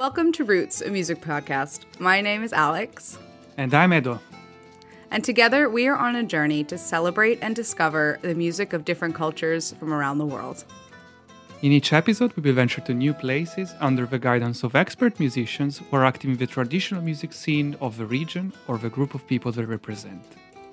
Welcome to Roots, a music podcast. My name is Alex. And I'm Edo. And together we are on a journey to celebrate and discover the music of different cultures from around the world. In each episode, we will venture to new places under the guidance of expert musicians who are active in the traditional music scene of the region or the group of people they represent.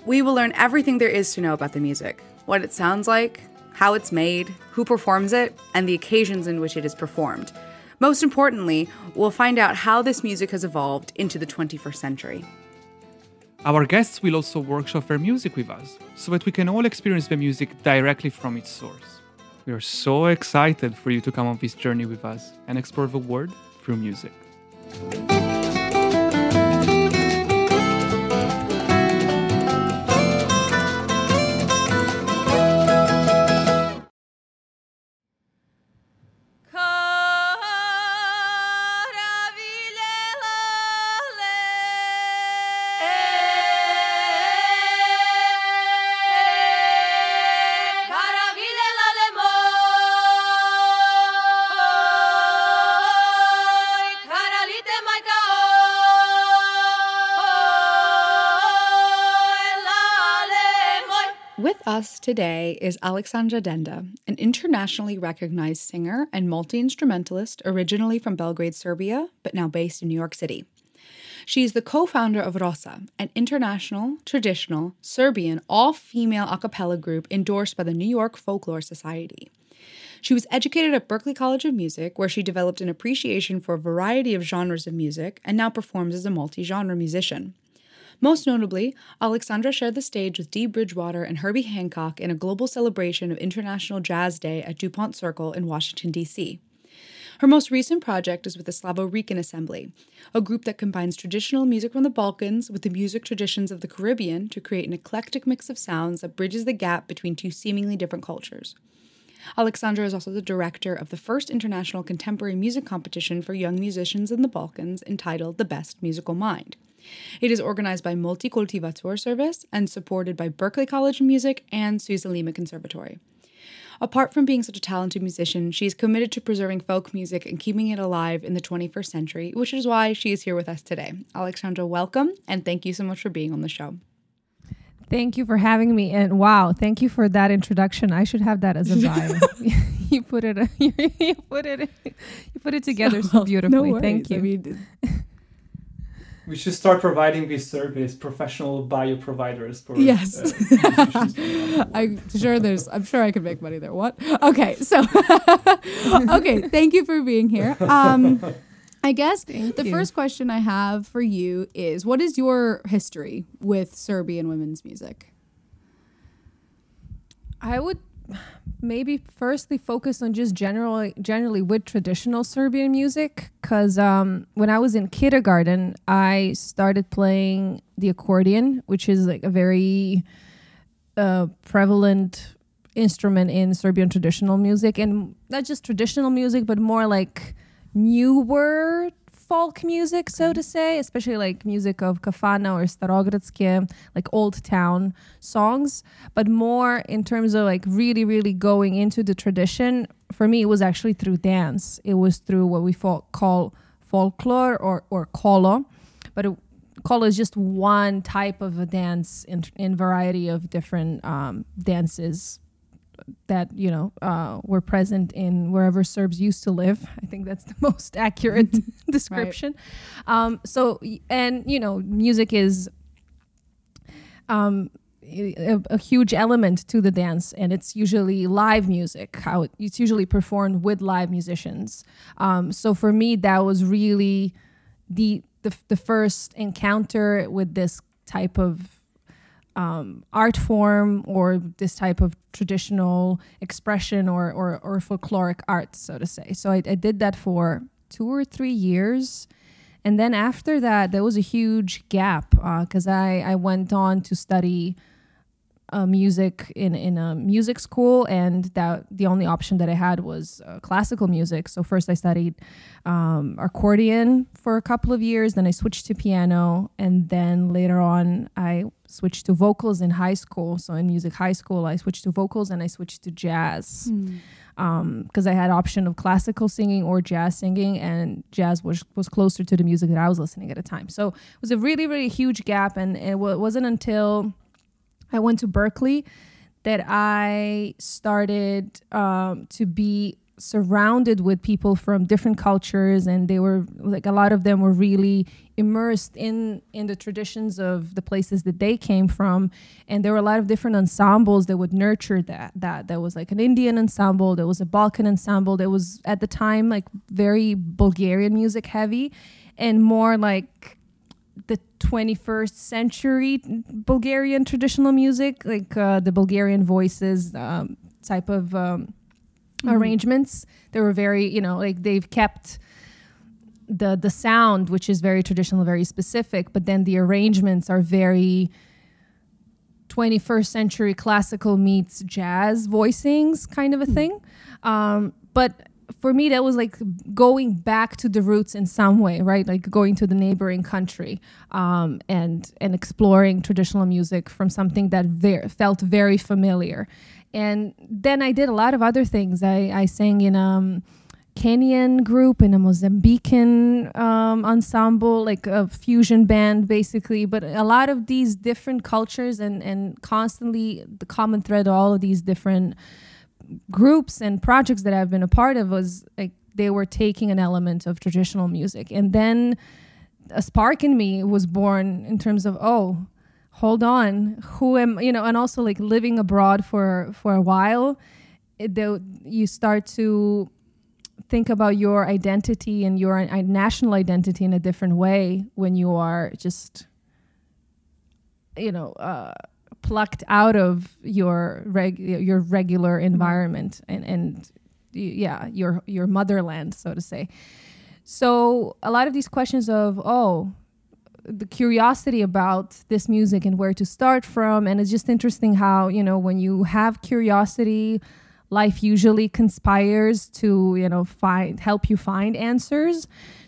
We will learn everything there is to know about the music what it sounds like, how it's made, who performs it, and the occasions in which it is performed. Most importantly, we'll find out how this music has evolved into the 21st century. Our guests will also workshop their music with us so that we can all experience the music directly from its source. We are so excited for you to come on this journey with us and explore the world through music. Today is Alexandra Denda, an internationally recognized singer and multi instrumentalist originally from Belgrade, Serbia, but now based in New York City. She is the co founder of Rosa, an international, traditional, Serbian, all female a cappella group endorsed by the New York Folklore Society. She was educated at Berklee College of Music, where she developed an appreciation for a variety of genres of music and now performs as a multi genre musician. Most notably, Alexandra shared the stage with Dee Bridgewater and Herbie Hancock in a global celebration of International Jazz Day at DuPont Circle in Washington, D.C. Her most recent project is with the Slavo Rican Assembly, a group that combines traditional music from the Balkans with the music traditions of the Caribbean to create an eclectic mix of sounds that bridges the gap between two seemingly different cultures. Alexandra is also the director of the first international contemporary music competition for young musicians in the Balkans entitled The Best Musical Mind. It is organized by Multicultivator Service and supported by Berklee College of Music and Susa Lima Conservatory. Apart from being such a talented musician, she is committed to preserving folk music and keeping it alive in the 21st century, which is why she is here with us today. Alexandra, welcome, and thank you so much for being on the show. Thank you for having me. And wow, thank you for that introduction. I should have that as a bio. you put it you put it you put it together so, so beautifully. No thank you. I mean, we should start providing this service professional bio providers for yes. uh, i'm sure there's i'm sure i could make money there. What? Okay so okay thank you for being here. Um i guess thank the you. first question i have for you is what is your history with serbian women's music? I would maybe firstly focus on just generally generally with traditional Serbian music because um, when I was in kindergarten, I started playing the accordion, which is like a very uh, prevalent instrument in Serbian traditional music, and not just traditional music, but more like newer folk music, so to say, especially like music of Kafana or Starogradske, like old town songs, but more in terms of like really, really going into the tradition. For me, it was actually through dance. It was through what we call folklore or, or kolo, but it, kolo is just one type of a dance in, in variety of different um, dances that you know uh, were present in wherever Serbs used to live. I think that's the most accurate description. Right. Um, so, and you know, music is um, a, a, huge element to the dance, and it's usually live music. How it, it's usually performed with live musicians. Um, so for me, that was really the the, the first encounter with this type of um, art form or this type of traditional expression or, or, or folkloric art, so to say. So I, I did that for two or three years. And then after that, there was a huge gap because uh, I, I went on to study uh, music in in a music school, and that the only option that I had was uh, classical music. So first I studied um, accordion for a couple of years, then I switched to piano, and then later on I switched to vocals in high school. So in music high school, I switched to vocals and I switched to jazz. Mm. because um, I had option of classical singing or jazz singing, and jazz was was closer to the music that I was listening at the time. So it was a really really huge gap, and it w- wasn't until I went to Berklee that I started um, to be surrounded with people from different cultures and they were like a lot of them were really immersed in in the traditions of the places that they came from. And there were a lot of different ensembles that would nurture that that there was like an indian ensemble there was a balkan ensemble that was at the time like very bulgarian music heavy and more like the 21st century bulgarian traditional music like uh, the bulgarian voices um, type of um, mm-hmm. arrangements. They were very, you know, like they've kept the the sound, which is very traditional, very specific, but then the arrangements are very 21st century classical meets jazz voicings kind of a mm-hmm. thing. Um, but for me, that was like going back to the roots in some way, right? Like going to the neighboring country um, and and exploring traditional music from something that ver- felt very familiar. And then I did a lot of other things. I, I sang in a um, Kenyan group, in a Mozambican um, ensemble, like a fusion band, basically. But a lot of these different cultures and, and constantly the common thread of all of these different groups and projects that I've been a part of was like they were taking an element of traditional music. And then a spark in me was born in terms of, oh, hold on who am you know and also like living abroad for for a while it, the, you start to think about your identity and your uh, national identity in a different way when you are just you know uh, plucked out of your reg- your regular mm-hmm. environment and and yeah your your motherland so to say so a lot of these questions of oh the curiosity about this music and where to start from and it's just interesting how you know when you have curiosity life usually conspires to you know find help you find answers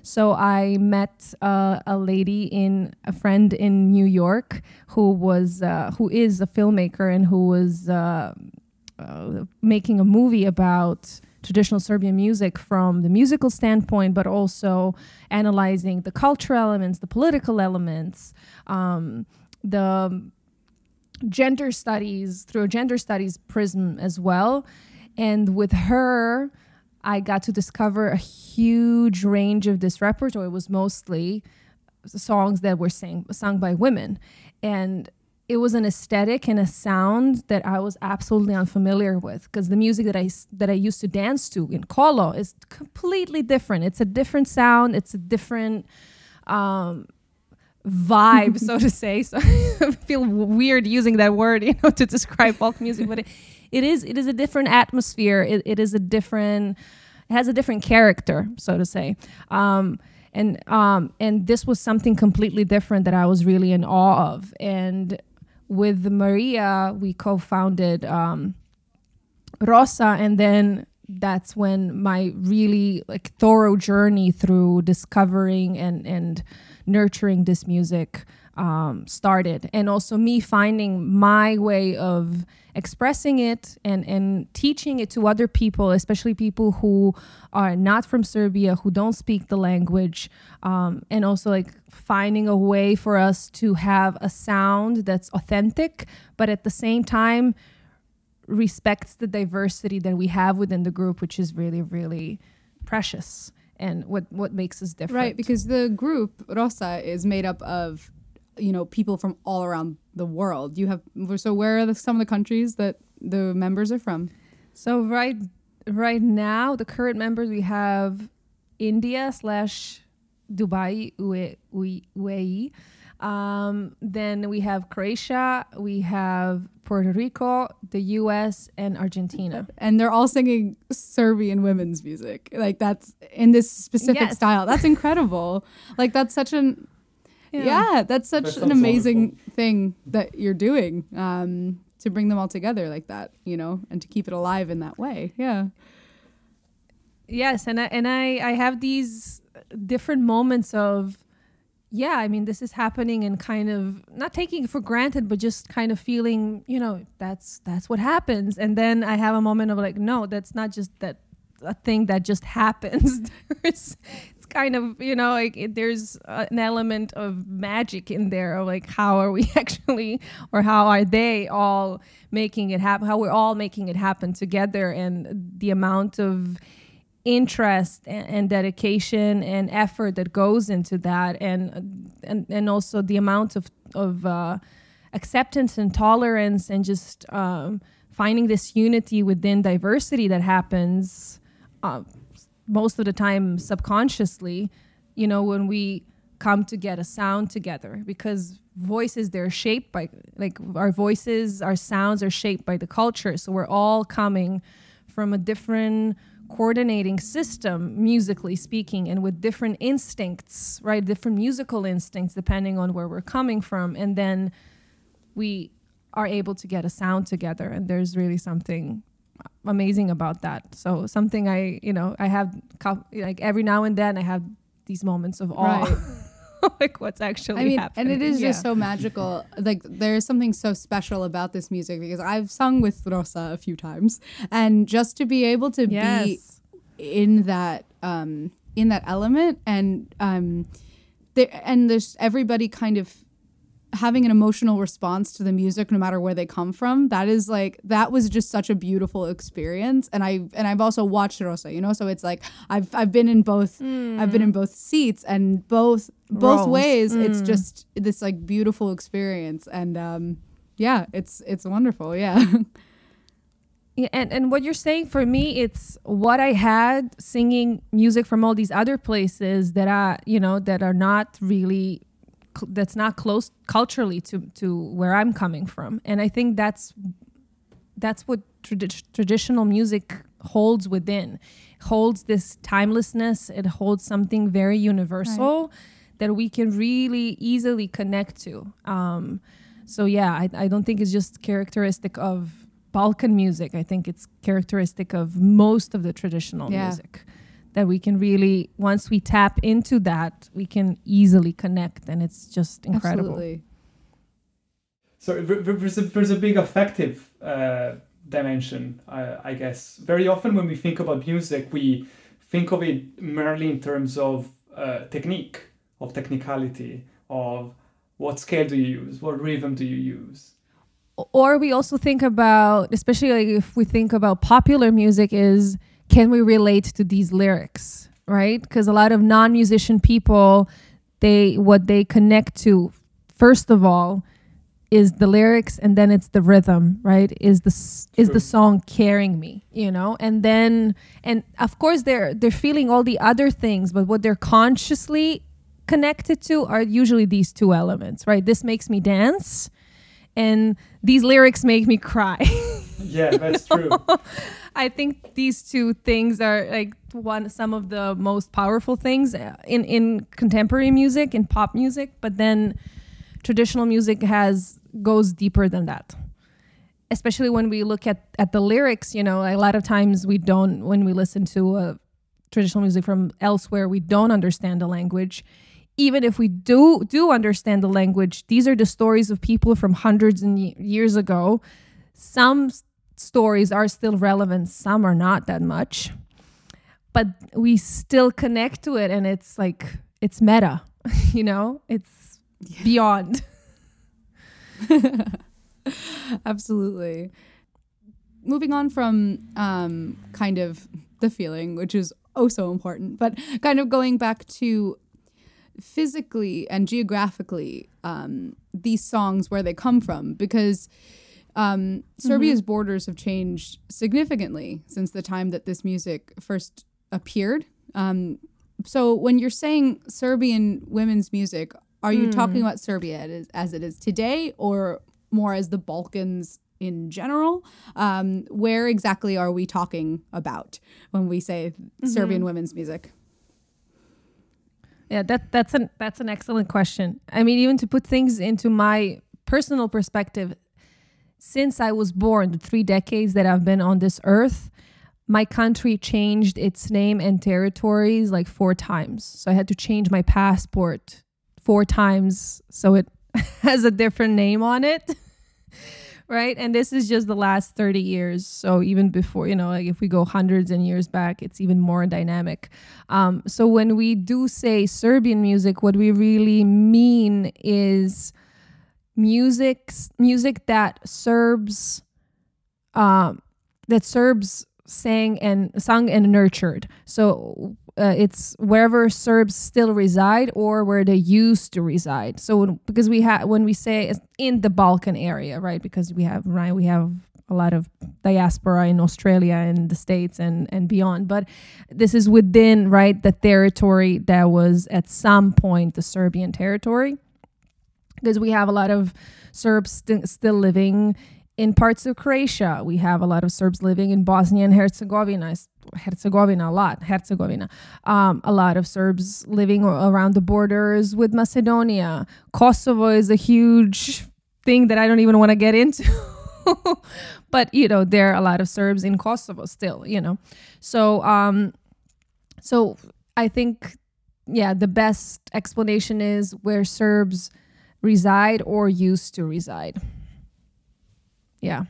so i met uh, a lady in a friend in new york who was uh, who is a filmmaker and who was uh, uh making a movie about traditional Serbian music from the musical standpoint, but also analyzing the cultural elements, the political elements, um, the gender studies through a gender studies prism as well. And with her, I got to discover a huge range of this repertoire. It was mostly songs that were sang, sung by women. And it was an aesthetic and a sound that I was absolutely unfamiliar with because the music that I that I used to dance to in Kolo is completely different. It's a different sound. It's a different um, vibe, so to say. So I feel weird using that word, you know, to describe folk music, but it, it is it is a different atmosphere. It, it is a different. It has a different character, so to say. Um, and um, and this was something completely different that I was really in awe of. And with Maria, we co-founded um, Rosa, and then that's when my really like thorough journey through discovering and and nurturing this music um, started, and also me finding my way of expressing it and and teaching it to other people, especially people who are not from Serbia, who don't speak the language, um, and also like finding a way for us to have a sound that's authentic, but at the same time respects the diversity that we have within the group, which is really really precious and what what makes us different. Right, because the group Rosa is made up of you know people from all around the world. You have so where are the, some of the countries that the members are from? So right right now, the current members we have India slash Dubai UAE. Um, then we have Croatia, we have Puerto Rico, the U.S., and Argentina. And they're all singing Serbian women's music. Like that's in this specific yes. style. That's incredible. like that's such an yeah, yeah that's such that an amazing wonderful. thing that you're doing um, to bring them all together like that, you know, and to keep it alive in that way. Yeah. Yes, and I, and I I have these different moments of yeah, I mean, this is happening and kind of not taking it for granted, but just kind of feeling, you know, that's that's what happens. And then I have a moment of like, no, that's not just that a thing that just happens. it's kind of, you know, like it, there's an element of magic in there of like how are we actually, or how are they all making it happen? How we're all making it happen together, and the amount of interest and, and, dedication and effort that goes into that and and and also the amount of of uh, acceptance and tolerance and just um, finding this unity within diversity that happens uh, most of the time subconsciously you know when we come to get a sound together because voices they're shaped by like our voices our sounds are shaped by the culture. So we're all coming from a different coordinating system musically speaking and with different instincts right? Different musical instincts depending on where we're coming from. And then we are able to get a sound together and there's really something amazing about that so something i you know i have like every now and then i have these moments of awe right. like what's actually I mean, happening. And it is yeah. just so magical. Like there's something so special about this music because I've sung with Rosa a few times. And just to be able to yes. be in that um in that element and um there and there's everybody kind of having an emotional response to the music no matter where they come from that is like that was just such a beautiful experience and i and i've also watched rosa you know so it's like i've i've been in both mm. i've been in both seats and both both Roles. ways mm. it's just this like beautiful experience and um yeah it's it's wonderful yeah Yeah, and and what you're saying for me it's what i had singing music from all these other places that are you know that are not really that's not close culturally to to where I'm coming from, and I think that's that's what tradi- traditional music holds within, holds this timelessness. It holds something very universal right. that we can really easily connect to. Um, so yeah, I, I don't think it's just characteristic of Balkan music. I think it's characteristic of most of the traditional yeah. music that we can really once we tap into that we can easily connect and it's just incredible Absolutely. so there's a, there's a big affective uh, dimension uh, i guess very often when we think about music we think of it merely in terms of uh, technique of technicality of what scale do you use what rhythm do you use or we also think about especially like if we think about popular music is can we relate to these lyrics right? Because a lot of non-musician people they what they connect to first of all is the lyrics and then it's the rhythm right? Is the is the song carrying me you know? And then and of course they're they're feeling all the other things but what they're consciously connected to are usually these two elements right? This makes me dance and these lyrics make me cry yeah that's true. I think these two things are like one some of the most powerful things in in contemporary music in pop music, but then traditional music has goes deeper than that. Especially when we look at at the lyrics, you know, a lot of times we don't when we listen to uh, traditional music from elsewhere, we don't understand the language. Even if we do do understand the language these are the stories of people from hundreds and years ago. Some stories are still relevant, some are not that much. But we still connect to it and it's like it's meta, you know? It's yeah. beyond. Absolutely. Moving on from um, kind of the feeling, which is oh so important, but kind of going back to physically and geographically um, these songs where they come from, because um, Serbia's mm-hmm. borders have changed significantly since the time that this music first appeared. Um, so when you're saying Serbian women's music, are you mm. talking about Serbia as, as, it is today or more as the Balkans in general? Um, where exactly are we talking about when we say mm-hmm. Serbian women's music? Yeah, that that's an that's an excellent question. I mean, even to put things into my personal perspective, since I was born, the three decades that I've been on this earth, my country changed its name and territories like four times. So I had to change my passport four times, so it has a different name on it. right? And this is just the last 30 years. So even before, you know, like if we go hundreds and years back, it's even more dynamic. Um, so when we do say Serbian music, what we really mean is music music that Serbs um, that Serbs sang and sung and nurtured. So uh, it's wherever Serbs still reside or where they used to reside. So when, because we have when we say in the Balkan area, right? Because we have right we have a lot of diaspora in Australia and the states and and beyond. But this is within right the territory that was at some point the Serbian territory. Because we have a lot of Serbs st- still living in parts of Croatia. We have a lot of Serbs living in Bosnia and Herzegovina, Herzegovina a lot, Herzegovina. Um, a lot of Serbs living around the borders with Macedonia. Kosovo is a huge thing that I don't even want to get into. but you know, there are a lot of Serbs in Kosovo still, you know. So um so I think yeah, the best explanation is where Serbs reside or used to reside yeah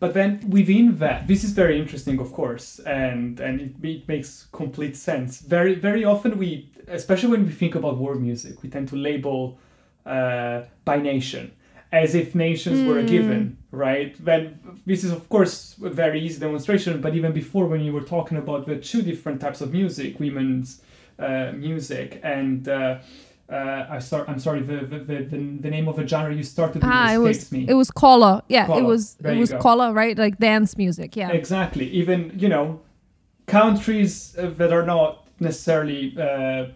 but then within that this is very interesting of course and and it, it, makes complete sense very very often we especially when we think about world music we tend to label uh, by nation as if nations mm. were a hmm. given right then this is of course a very easy demonstration but even before when you were talking about the two different types of music women's uh, music and uh, uh, I start. I'm sorry. The, the the, the, name of the genre you started with ah, it was me. it was kola. Yeah, kola. it was there it was kola, right? Like dance music. Yeah, exactly. Even you know, countries uh, that are not necessarily uh,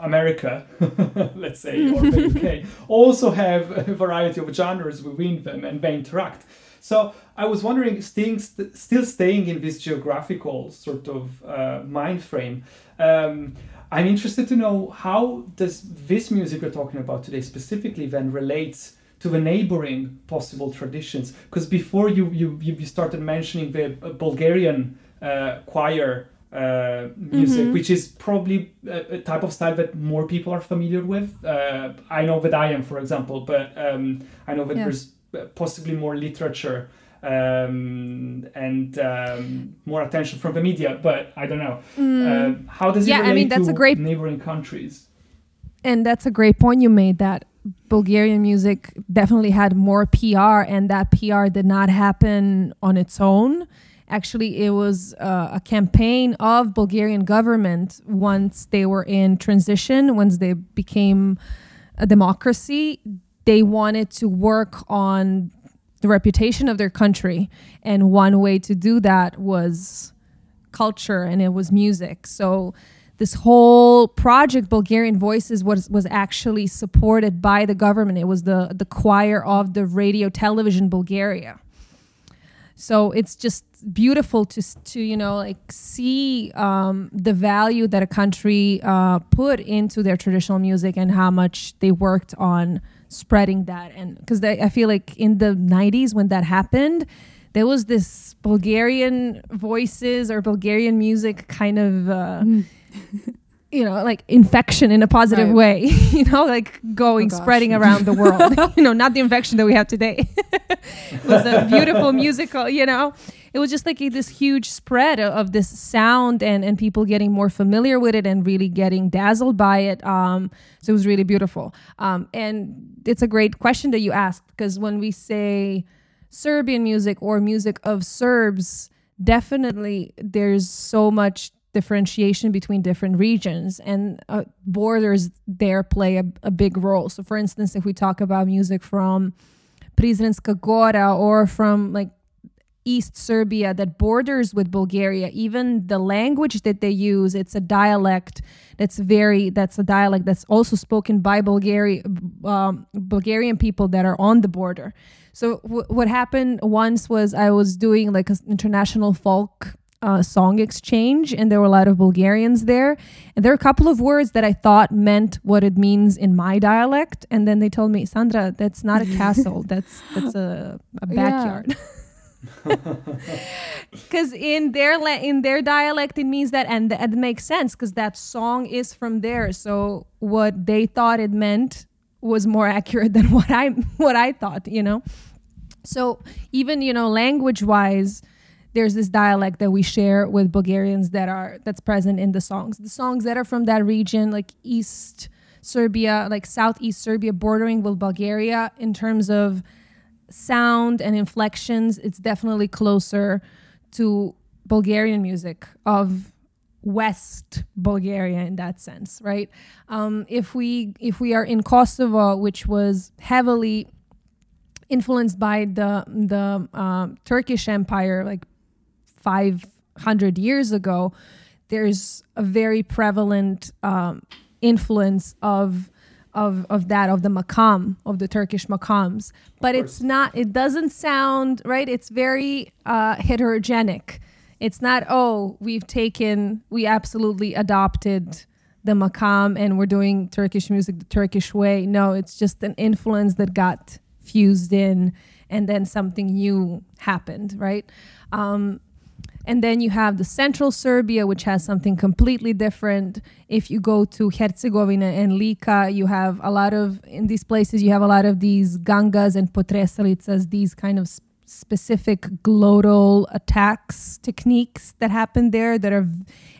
America, let's say, or the UK, also have a variety of genres within them, and they interact. So I was wondering, staying, st- still staying in this geographical sort of uh, mind frame. Um, I'm interested to know how does this music we're talking about today specifically then relates to the neighboring possible traditions? Because before you, you you started mentioning the uh, Bulgarian uh, choir uh, music, mm-hmm. which is probably a, a, type of style that more people are familiar with. Uh, I know that I am, for example, but um, I know that yeah. there's uh, possibly more literature um, and um, more attention from the media. But I don't know. Mm. Uh, how does it yeah, relate I mean, that's to a great, neighboring countries? And that's a great point you made that Bulgarian music definitely had more PR, and that PR did not happen on its own. Actually, it was uh, a campaign of Bulgarian government once they were in transition, once they became a democracy. They wanted to work on the reputation of their country. And one way to do that was culture and it was music. So this whole project Bulgarian Voices was was actually supported by the government. It was the the choir of the radio television Bulgaria. So it's just beautiful to to you know like see um, the value that a country uh, put into their traditional music and how much they worked on spreading that. And because i feel like in the 90s when that happened there was this bulgarian voices or bulgarian music kind of uh, mm. you know like infection in a positive right. way you know like going oh spreading around the world. You know not the infection that we have today. It was a beautiful musical you know it was just like a, this huge spread of, of, this sound and and people getting more familiar with it and really getting dazzled by it um so it was really beautiful. Um and it's a great question that you asked because when we say serbian music or music of serbs definitely there's so much differentiation between different regions and uh, borders there play a, a big role. So for instance if we talk about music from Prizrenska Gora or from like East Serbia that borders with Bulgaria, even the language that they use, it's a dialect that's very, that's a dialect that's also spoken by Bulgaria, um, Bulgarian people that are on the border. So w- what happened once was I was doing like an international folk uh, song exchange, and there were a lot of Bulgarians there. And there are a couple of words that I thought meant what it means in my dialect, and then they told me, Sandra, that's not a castle. That's that's a, a backyard. Yeah. because in their la- in their dialect it means that and that makes sense because that song is from there. So what they thought it meant was more accurate than what i what i thought you know? So even you know language wise there's this dialect that we share with bulgarians that are that's present in the songs. The songs that are from that region like east serbia like southeast serbia bordering with bulgaria in terms of sound and inflections, it's definitely closer to Bulgarian music of West Bulgaria in that sense, right? Um, if we if we are in Kosovo, which was heavily influenced by the the uh, Turkish Empire, like five hundred years ago, there's a very prevalent um, influence of of of that of the makam of the Turkish makams, but it's not. It doesn't sound right. It's very uh, heterogenic. It's not. Oh, we've taken. We absolutely adopted the makam and we're doing Turkish music the Turkish way. No, it's just an influence that got fused in, and then something new happened. Right. Um, and then you have the central Serbia, which has something completely different. If you go to Herzegovina and Lika, you have a lot of, in these places, you have a lot of these gangas and potresalicas, these kind of specific glottal attacks techniques that happen there that are,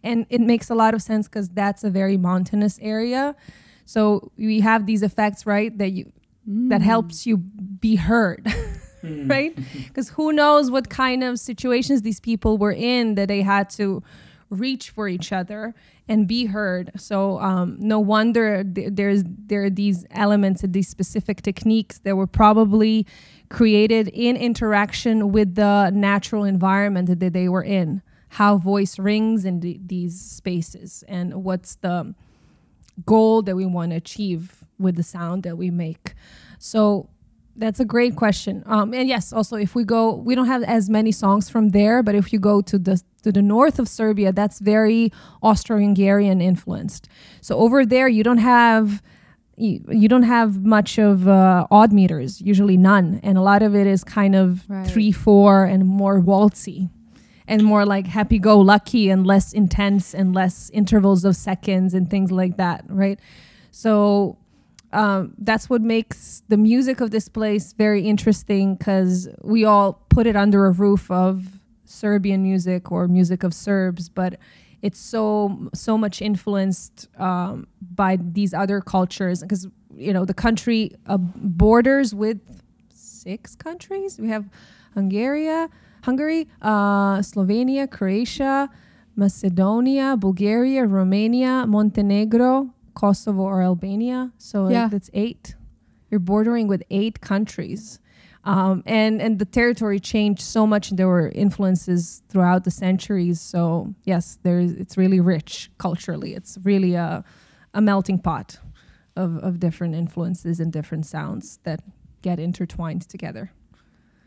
and it makes a lot of sense because that's a very mountainous area. So we have these effects, right, that you, mm. that helps you be heard. mm. right? Because who knows what kind of situations these people were in that they had to reach for each other and be heard. So um, no wonder th- there's there are these elements and these specific techniques that were probably created in interaction with the natural environment that they were in. How voice rings in d- these spaces and what's the goal that we want to achieve with the sound that we make. So that's a great question. Um, and yes, also if we go, we don't have as many songs from there, but if you go to the to the north of Serbia, that's very Austro-Hungarian influenced. So over there, you don't have you, you don't have much of uh, odd meters, usually none, and a lot of it is kind of right. three four and more waltzy. And more like happy go lucky and less intense and less intervals of seconds and things like that, right? So um, that's what makes the music of this place very interesting because we all put it under a roof of Serbian music or music of Serbs, but it's so so much influenced um, by these other cultures because you know the country uh, borders with six countries. We have Hungary, Hungary, uh, Slovenia, Croatia, Macedonia, Bulgaria, Romania, Montenegro, Kosovo or Albania. So yeah. that's eight. You're bordering with eight countries. Um, and and the territory changed so much and there were influences throughout the centuries so yes there's it's really rich culturally it's really a, a melting pot of, of different influences and different sounds that get intertwined together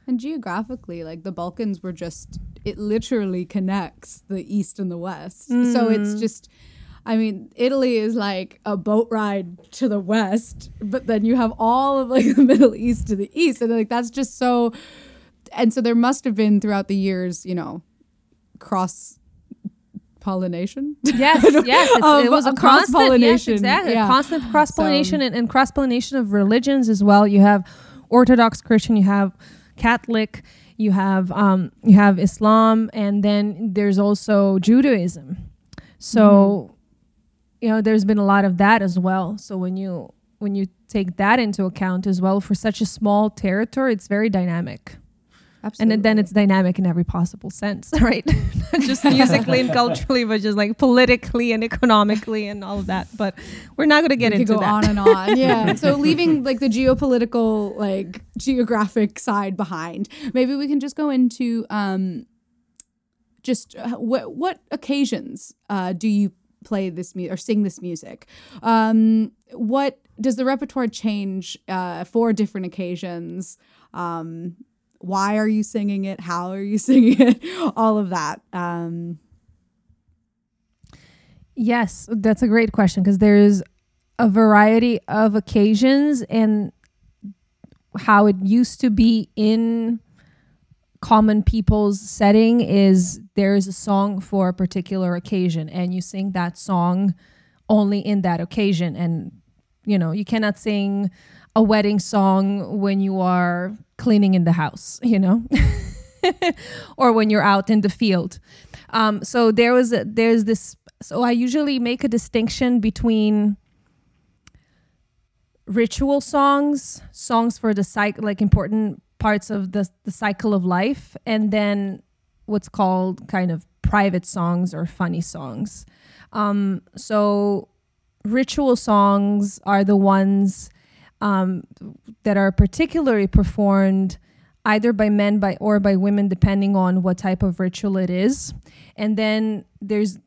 and geographically like the balkans were just it literally connects the east and the west mm. so it's mm. just I mean, Italy is like a boat ride to the west, but then you have all of like the Middle East to the east. And like that's just so and so there must have been throughout the years, you know, cross pollination. Yes, yes, it was a cross pollination. Yes, exactly, yeah. constant cross pollination so, and, and cross pollination of religions as well. You have Orthodox Christian, you have Catholic, you have um, you have Islam, and then there's also Judaism. So mm-hmm you know there's been a lot of that as well so when you when you take that into account as well for such a small territory it's very dynamic Absolutely. And then it's dynamic in every possible sense, right? Not just musically and culturally, but just like politically and economically and all of that. But we're not going to get we into go that. on and on. Yeah. so leaving like the geopolitical, like geographic side behind, maybe we can just go into um, just uh, what what occasions uh, do you play this music or sing this music. Um, what does the repertoire change uh, for different occasions? Um, why are you singing it? How are you singing it? All of that. Um, yes, that's a great question because there's a variety of occasions and how it used to be in common people's setting is there's a song for a particular occasion and you sing that song only in that occasion. And you know you cannot sing a wedding song when you are cleaning in the house you know or when you're out in the field. Um, so there was a, there's this so i usually make a distinction between ritual songs songs for the psych like important parts of the, the cycle of life and then what's called kind of private songs or funny songs. Um, so ritual songs are the ones um, that are particularly performed either by men by or by women depending on what type of ritual it is. And then there's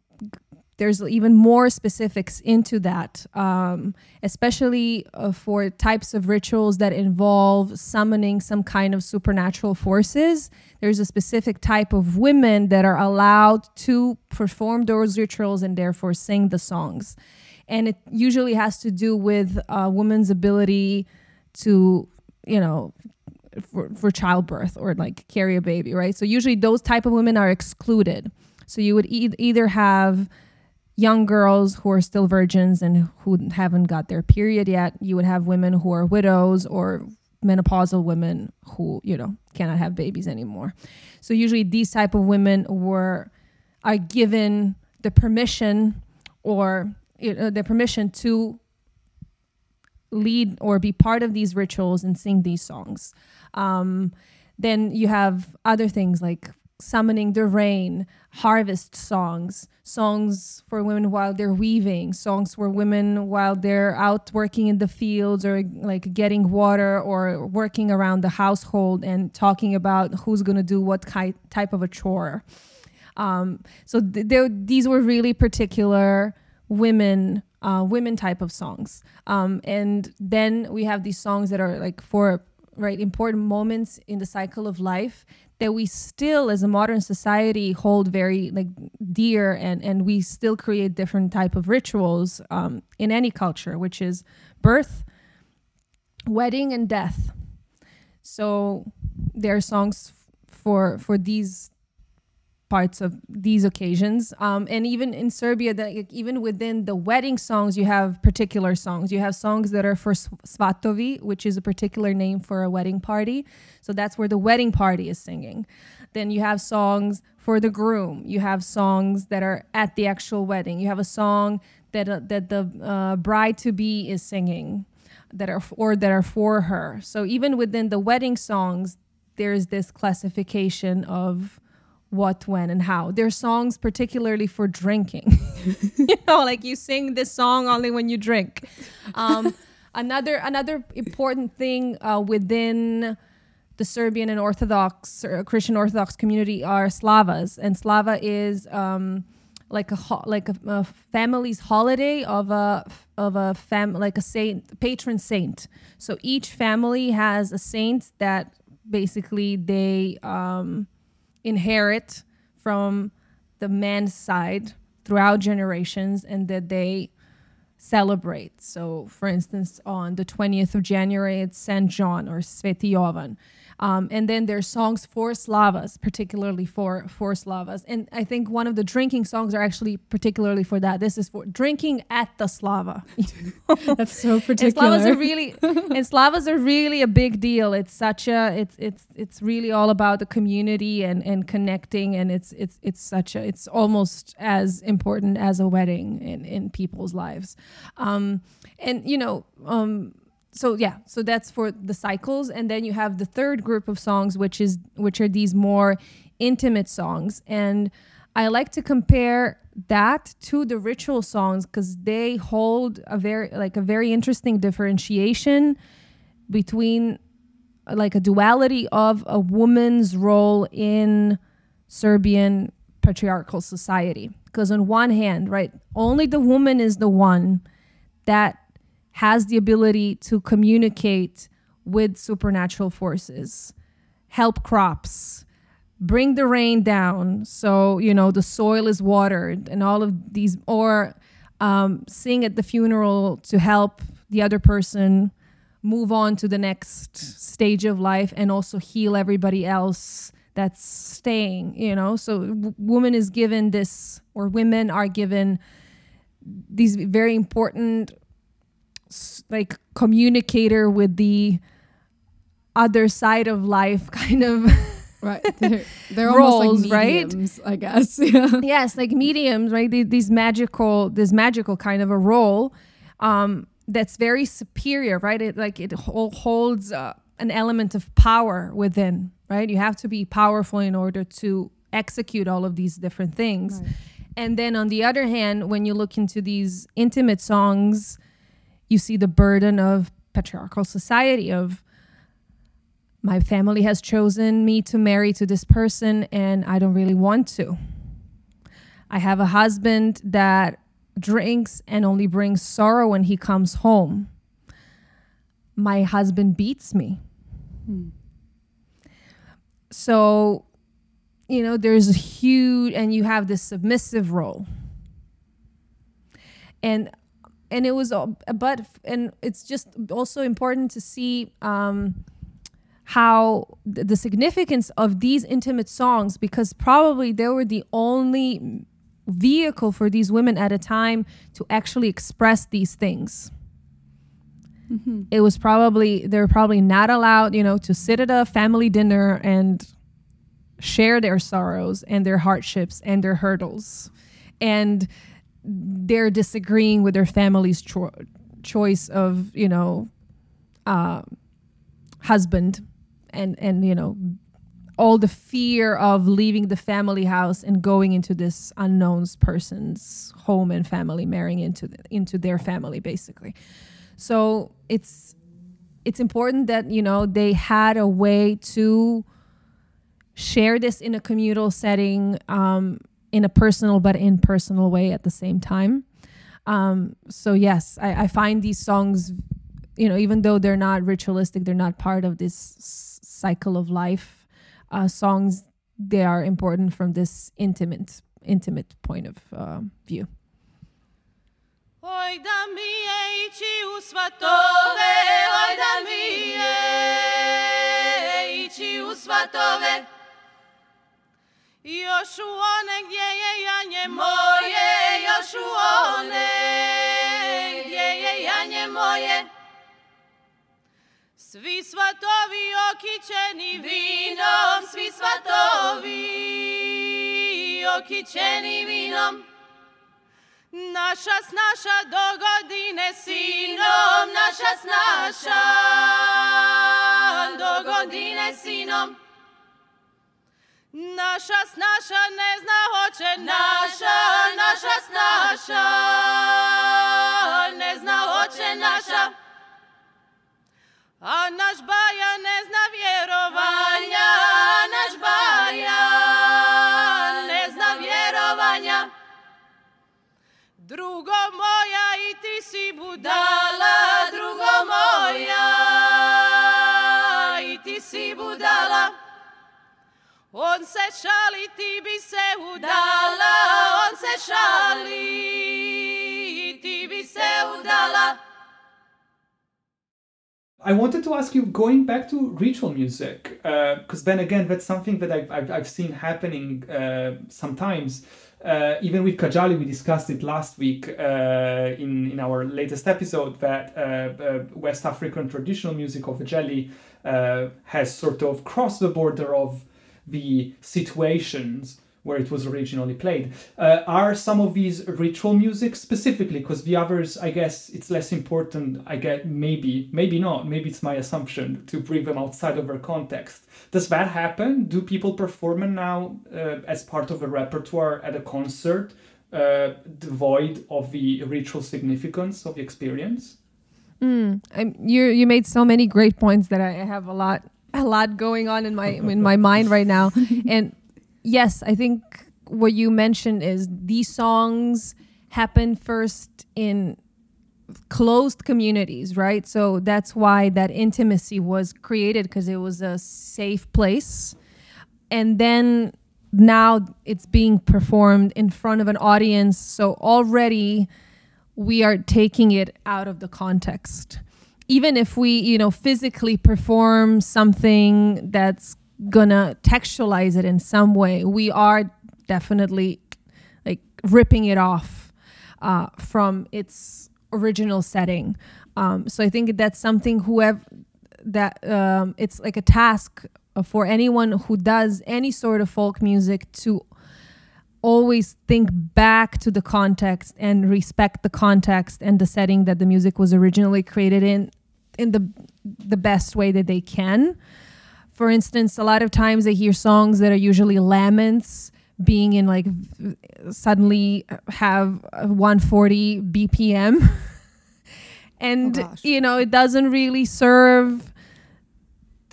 there's even more specifics into that, um, especially uh, for types of rituals that involve summoning some kind of supernatural forces. There's a specific type of women that are allowed to perform those rituals and therefore sing the songs. And it usually has to do with a woman's ability to, you know, for, for childbirth or like carry a baby, right? So usually those type of women are excluded. So you would e- either have young girls who are still virgins and who haven't got their period yet. You would have women who are widows or menopausal women who, you know, cannot have babies anymore. So usually these type of women were are given the permission or you know, the permission to lead or be part of these rituals and sing these songs. Um, then you have other things like summoning the rain, harvest songs, songs for women while they're weaving, songs for women while they're out working in the fields or like getting water or working around the household and talking about who's going to do what ki- type of a chore. Um, so th- these were really particular women uh, women type of songs. Um, and then we have these songs that are like for right important moments in the cycle of life that we still as a modern society hold very like dear and and we still create different type of rituals um, in any culture which is birth wedding and death. So there are songs for for these parts of these occasions. Um, and even in Serbia, that even within the wedding songs, you have particular songs. You have songs that are for svatovi, which is a particular name for a wedding party. So that's where the wedding party is singing. Then you have songs for the groom. You have songs that are at the actual wedding. You have a song that uh, that the uh, bride to be is singing, that are or that are for her. So even within the wedding songs, there's this classification of what, when, and how. There's songs particularly for drinking. you know, like you sing this song only when you drink. Um, another another important thing uh, within the Serbian and Orthodox or Christian Orthodox community are Slavas, and Slava is um, like a ho- like a, a, family's holiday of a of a fam like a saint patron saint. So each family has a saint that basically they um, inherit from the man's side throughout generations and that they celebrate. So, for instance, on the 20th of January, it's St. John or Sveti Jovan. Um, and then there's songs for Slavas, particularly for for Slavas. And I think one of the drinking songs are actually particularly for that. This is for drinking at the Slava. That's so particular. And Slavas are really and Slavas are really a big deal. It's such a it's it's it's really all about the community and and connecting and it's it's it's such a it's almost as important as a wedding in in people's lives. Um, and you know um, so yeah so that's for the cycles. And then you have the third group of songs which is which are these more intimate songs. And i like to compare that to the ritual songs because they hold a very like a very interesting differentiation between like a duality of a woman's role in serbian patriarchal society. Because on one hand right only the woman is the one that has the ability to communicate with supernatural forces, help crops, bring the rain down. So you know the soil is watered and all of these or um, sing at the funeral to help the other person move on to the next stage of life and also heal everybody else that's staying you know? So w- woman is given this or women are given these very important like communicator with the other side of life kind of right. They're, they're roles, like mediums, right? i guess. Yeah. Yes like mediums right? These magical this magical kind of a role um that's very superior right? It like it holds uh, an element of power within right? You have to be powerful in order to execute all of these different things. Right. and then on the other hand when you look into these intimate songs you see the burden of patriarchal society of my family has chosen me to marry to this person and I don't really want to. I have a husband that drinks and only brings sorrow when he comes home. My husband beats me. Hmm. So, you know, there's a huge, and you have this submissive role. And and it was but and it's just also important to see um, how the significance of these intimate songs because probably they were the only vehicle for these women at a time to actually express these things mm-hmm. it was probably they're probably not allowed you know to sit at a family dinner and share their sorrows and their hardships and their hurdles and they're disagreeing with their family's cho- choice of you know uh, husband and and you know all the fear of leaving the family house and going into this unknown person's home and family marrying into the, into their family basically. So it's it's important that you know they had a way to share this in a communal setting um, in a personal but impersonal way at the same time. Um, so yes, I, I, find these songs, you know, even though they're not ritualistic, they're not part of this s- cycle of life. Uh, songs they are important from this intimate, intimate point of uh, view. Oj da mi je ići u svatove, oj da mi je ići u svatove. Još u one gdje je janje moje, još u one gdje je janje moje. Svi svatovi okićeni vinom, svi svatovi okićeni vinom. Naša snaša do godine sinom, naša snaša do godine sinom. Naša snaša ne zna hoće naša, naša snaša ne zna hoće naša. A naš baja ne zna vjerovanja, naš baja ne zna vjerovanja. Drugo moja i ti si budala, drugo moja On se šali, ti bi se udala, on se šali, ti bi se udala. I wanted to ask you, going back to ritual music, because uh, then again, that's something that I've, I've, I've seen happening uh, sometimes. Uh, even with Kajali, we discussed it last week uh, in, in our latest episode that uh, uh, West African traditional music of Ajeli has sort of crossed the border of the situations where it was originally played. Uh, are some of these ritual music specifically? Because the others, I guess, it's less important. I get maybe, maybe not. Maybe it's my assumption to bring them outside of their context. Does that happen? Do people perform it now uh, as part of a repertoire at a concert, uh, devoid of the ritual significance of the experience? Mm, you you made so many great points that I have a lot a lot going on in my in my mind right now. And yes, I think what you mentioned is these songs happen first in closed communities, right? So that's why that intimacy was created because it was a safe place. And then now it's being performed in front of an audience. So already we are taking it out of the context even if we you know physically perform something that's gonna textualize it in some way, we are definitely like ripping it off uh, from its original setting. Um, so I think that's something whoever that um, it's like a task for anyone who does any sort of folk music to always think back to the context and respect the context and the setting that the music was originally created in in the the best way that they can. For instance, a lot of times I hear songs that are usually laments being in like suddenly have 140 BPM. and Oh, you know, it doesn't really serve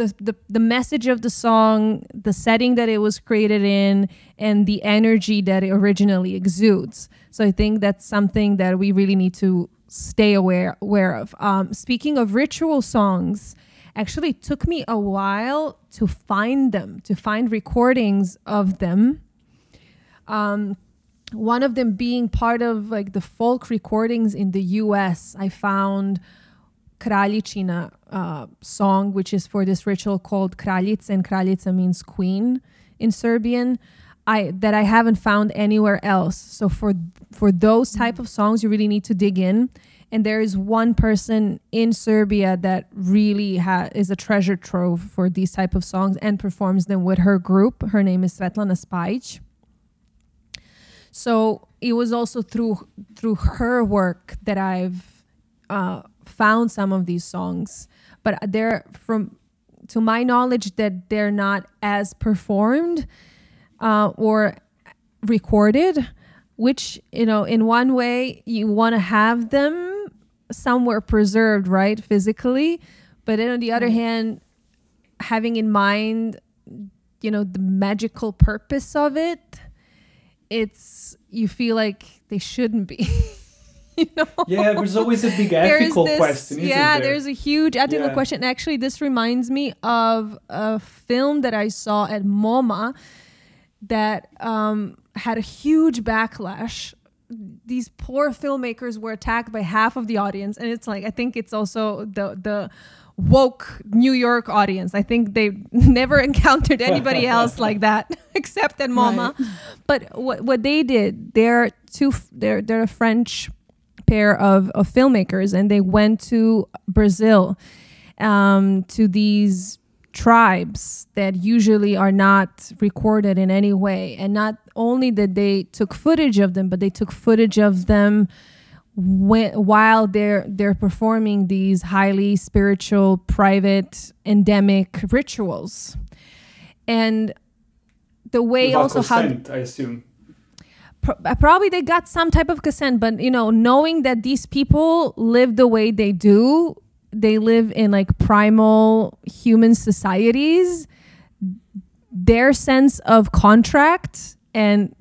the, the the message of the song, the setting that it was created in, and the energy that it originally exudes. So I think that's something that we really need to stay aware aware of. Um, speaking of ritual songs, actually took me a while to find them, to find recordings of them. Um, one of them being part of like the folk recordings in the U.S. I found Kraljičina uh, song, which is for this ritual called Kraljica, and Kraljica means queen in Serbian. I that I haven't found anywhere else. So for for those type of songs, you really need to dig in. And there is one person in Serbia that really ha- is a treasure trove for these type of songs and performs them with her group. Her name is Svetlana Spajic. So it was also through through her work that I've uh, found some of these songs, but they're from to my knowledge that they're not as performed uh, or recorded. Which you know, in one way, you want to have them somewhere preserved, right, physically, but then on the other hand, having in mind, you know, the magical purpose of it it's you feel like they shouldn't be. you know? Yeah, there's always a big ethical this- question, yeah, there? there's a huge ethical Yeah. question. Actually, this reminds me of a film that I saw at MoMA that um, had a huge backlash. These poor filmmakers were attacked by half of the audience, and it's like I think it's also the the woke New York audience. I think they've never encountered anybody else like that except at MoMA. But what what they did, they're two they're they're a French pair of, of filmmakers and they went to Brazil um, to these tribes that usually are not recorded in any way. And not only that they took footage of them, but they took footage of them while they're they're performing these highly spiritual, private, endemic rituals. And the way Without also how I assume. Uh, probably they got some type of consent but you know knowing that these people live the way they do they live in like primal human societies their sense of contract and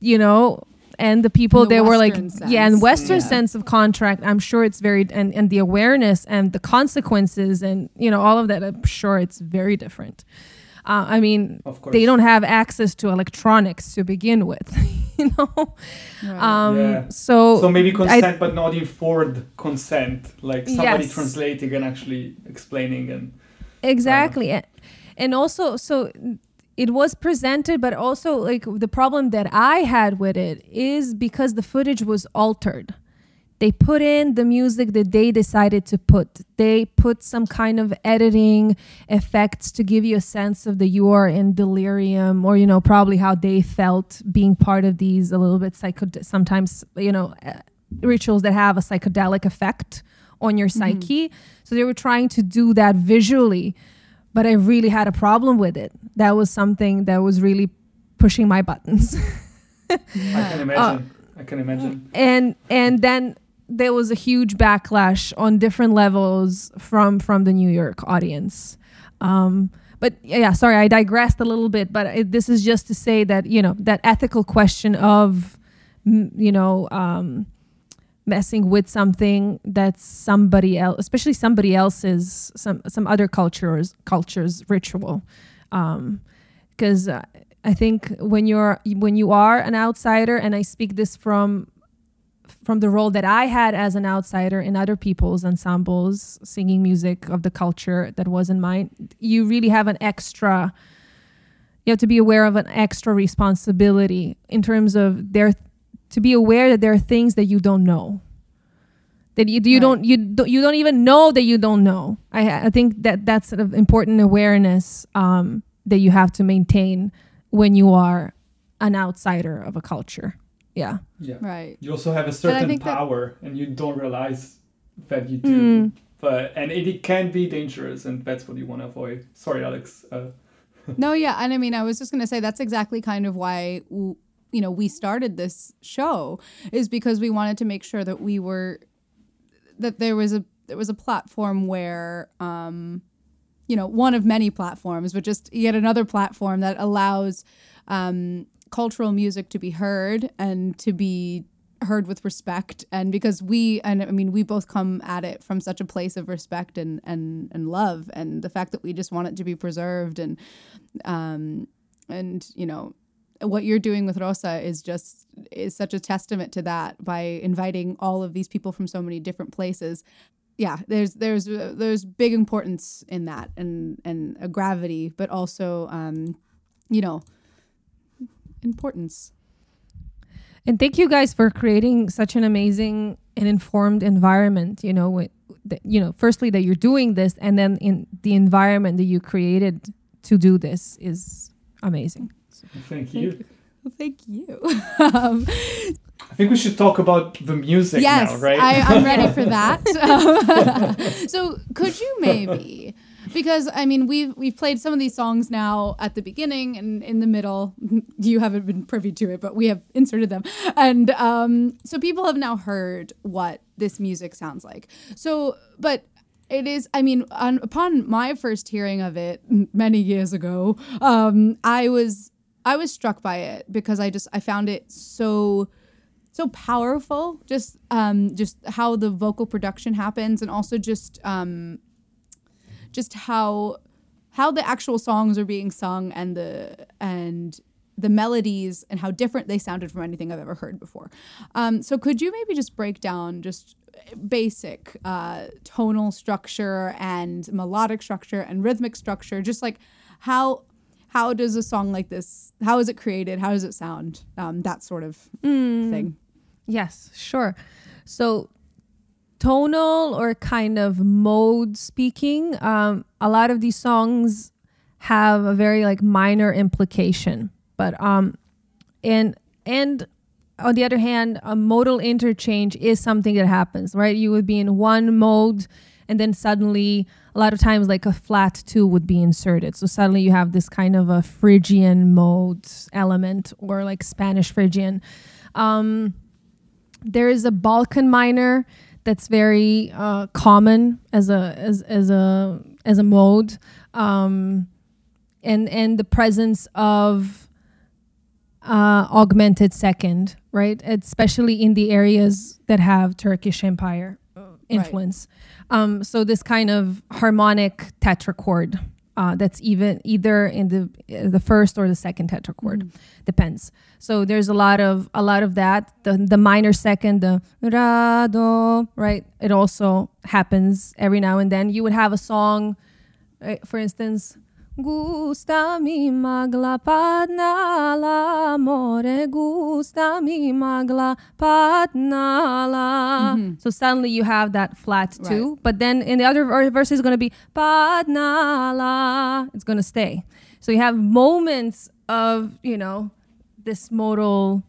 you know and the people the they were like Western yeah and western Yeah. sense of contract i'm sure it's very and, and the awareness and the consequences and you know all of that i'm sure it's very different uh, i mean Of they don't have access to electronics to begin with you know? Um Yeah. so So maybe I- consent, but not informed consent, like somebody Yes. translating and actually explaining and exactly. A- and also so it was presented but also like the problem that i had with it is because the footage was altered they put in the music that they decided to put. They put some kind of editing effects to give you a sense of that you are in delirium or you know probably how they felt being part of these a little bit psychod sometimes you know uh, rituals that have a psychedelic effect on your psyche. So they were trying to do that visually but i really had a problem with it. That was something that was really pushing my buttons. I can imagine. I can imagine. and and then there was a huge backlash on different levels from from the New York audience. Um, but yeah, sorry, I digressed a little bit. But it, this is just to say that you know that ethical question of you know um, messing with something that's somebody else, especially somebody else's some some other cultures cultures ritual, because. uh, I think when you're when you are an outsider, and I speak this from from the role that I had as an outsider in other people's ensembles, singing music of the culture that wasn't mine, you really have an extra. You have to be aware of an extra responsibility in terms of there, to be aware that there are things that you don't know, that you, you Right. don't you don't you don't even know that you don't know. I I think that that's sort of important awareness um, that you have to maintain when you are an outsider of a culture. Yeah. Yeah. Right. You also have a certain think that- power, and you don't realize that you do. Mm. But and it, it can be dangerous, and that's what you want to avoid. Sorry, Alex. Uh, No, yeah, and I mean, I was just gonna say that's exactly kind of why you know we started this show is because we wanted to make sure that we were that there was a there was a platform where um you know one of many platforms but just yet another platform that allows um cultural music to be heard and to be heard with respect. And because we and I mean we both come at it from such a place of respect and and and love and the fact that we just want it to be preserved. And um and you know what you're doing with Rosa is just is such a testament to that by inviting all of these people from so many different places. Yeah there's there's there's big importance in that and and a gravity but also um you know importance And thank you guys for creating such an amazing and informed environment. You know, with, that, you know, firstly that you're doing this, and then in the environment that you created to do this is amazing. thank you. Thank you. um, I think we should talk about the music yes, now, right? I, I'm ready for that. So, could you maybe, because I mean, we've we've played some of these songs now at the beginning and in the middle. You haven't been privy to it, but we have inserted them, and um, so people have now heard what this music sounds like. So, but it is i mean on, upon my first hearing of it many years ago um, i was i was struck by it because i just i found it so so powerful just um just how the vocal production happens and also just um just how how the actual songs are being sung and the and the melodies and how different they sounded from anything I've ever heard before. Um, so could you maybe just break down just basic uh, tonal structure and melodic structure and rhythmic structure, just like how how does a song like this how is it created? How does it sound? Um, that sort of thing. Yes, sure. So tonal or kind of mode speaking, um, a lot of these songs have a very like minor implication, but um, and and on the other hand, a modal interchange is something that happens, right? You would be in one mode, and then suddenly, a lot of times, like a flat two would be inserted. So suddenly, you have this kind of a Phrygian mode element, or like Spanish Phrygian. Um, there is a Balkan minor that's very uh, common as a as, as a as a mode, um, and and the presence of uh, augmented second, right? Especially in the areas that have Turkish Empire uh, influence. Um, so this kind of harmonic tetrachord uh, that's even either in the uh, the first or the second tetrachord, depends. So there's a lot of a lot of that. The the minor second, the ra do, right? It also happens every now and then. You would have a song, right, for instance. Gusta mi magla padnala more gusta mi magla padnala. So suddenly you have that flat two, but then in the other verse is going to be padnala. It's going to stay. So you have moments of you know this modal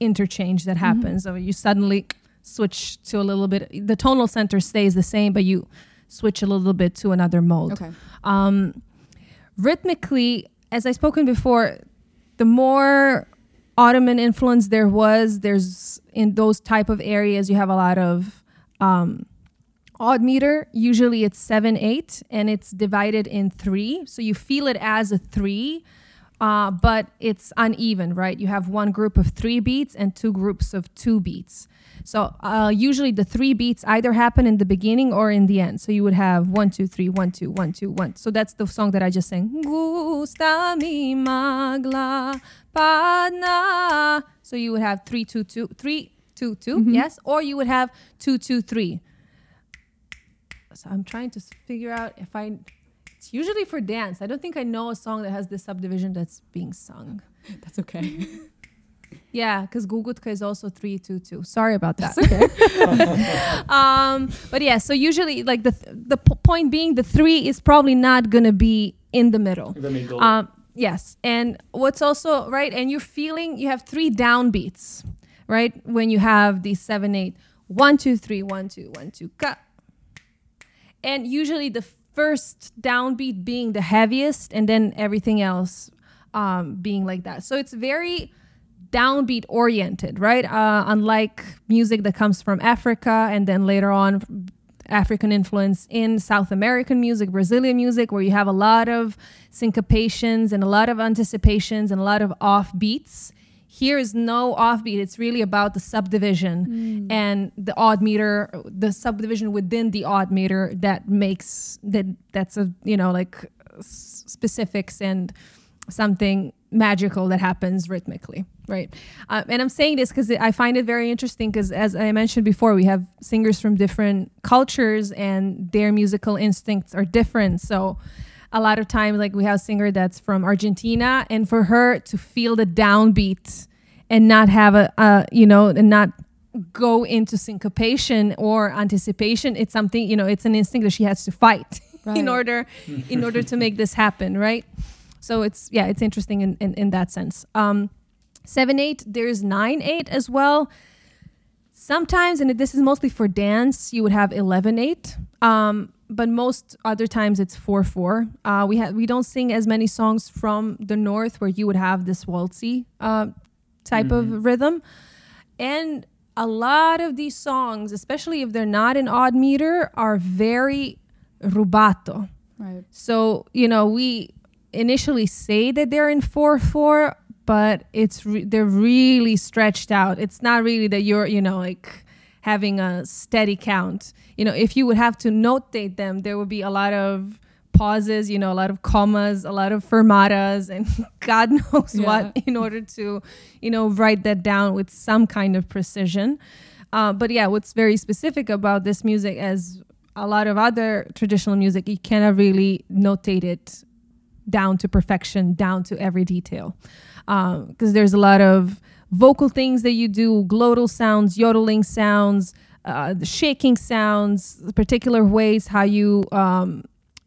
interchange that happens. So you suddenly switch to a little bit. The tonal center stays the same, but you switch a little bit to another mode Okay. um, rhythmically, as I spoken before, the more Ottoman influence there was, there's in those type of areas you have a lot of um, odd meter. Usually it's seven eight, and it's divided in three, so you feel it as a three. Uh, but it's uneven, right? You have one group of three beats and two groups of two beats. So uh, usually the three beats either happen in the beginning or in the end. So you would have one, two, three, one, two, one, two, one. So that's the song that I just sang. Gusta mi magla padna. So you would have three, two, two, three, two, two, yes, or you would have two, two, three. So I'm trying to figure out if I. It's usually for dance. I don't think I know a song that has this subdivision that's being sung. That's okay. Yeah, because Gugutka is also three, two, two. Sorry about that. That's okay. um, but yeah, so usually like the th- the p- point being the three is probably not gonna be in the middle. The middle. Um, yes, and what's also right, and you're feeling you have three downbeats, right? When you have these seven, eight, one, two, three, one, two, one, two, cut. And usually the first downbeat being the heaviest, and then everything else um, being like that. So it's very downbeat oriented, right? Uh, unlike music that comes from Africa and then later on African influence in South American music, Brazilian music, where you have a lot of syncopations and a lot of anticipations and a lot of offbeats. Here is no offbeat. It's really about the subdivision and the odd meter, the subdivision within the odd meter that makes that that's a you know like specifics and something magical that happens rhythmically right? Uh, and i'm saying this because i find it very interesting because as i mentioned before we have singers from different cultures and their musical instincts are different. So a lot of times like we have a singer that's from argentina and for her to feel the downbeat and not have a, a you know and not go into syncopation or anticipation it's something you know it's an instinct that she has to fight Right. in order in order to make this happen right so it's yeah it's interesting in, in, in that sense. Um, 7 8 there's 9 8 as well. Sometimes and this is mostly for dance you would have 11 8 um, but most other times it's 4 4 uh, we have we don't sing as many songs from the north where you would have this waltzy uh, type of rhythm. And a lot of these songs especially if they're not in odd meter are very rubato. Right. so, you know, we initially say that they're in 4 4, but it's re- they're really stretched out. It's not really that you're, you know, like having a steady count. You know, if you would have to notate them, there would be a lot of pauses, you know, a lot of commas, a lot of fermatas, and God knows Yeah. what in order to, you know, write that down with some kind of precision. Uh, but yeah, what's very specific about this music, as a lot of other traditional music, you cannot really notate it down to perfection, down to every detail. Because there's a lot of vocal things that you do, glottal sounds, yodeling sounds, uh, the shaking sounds, particular ways how you um,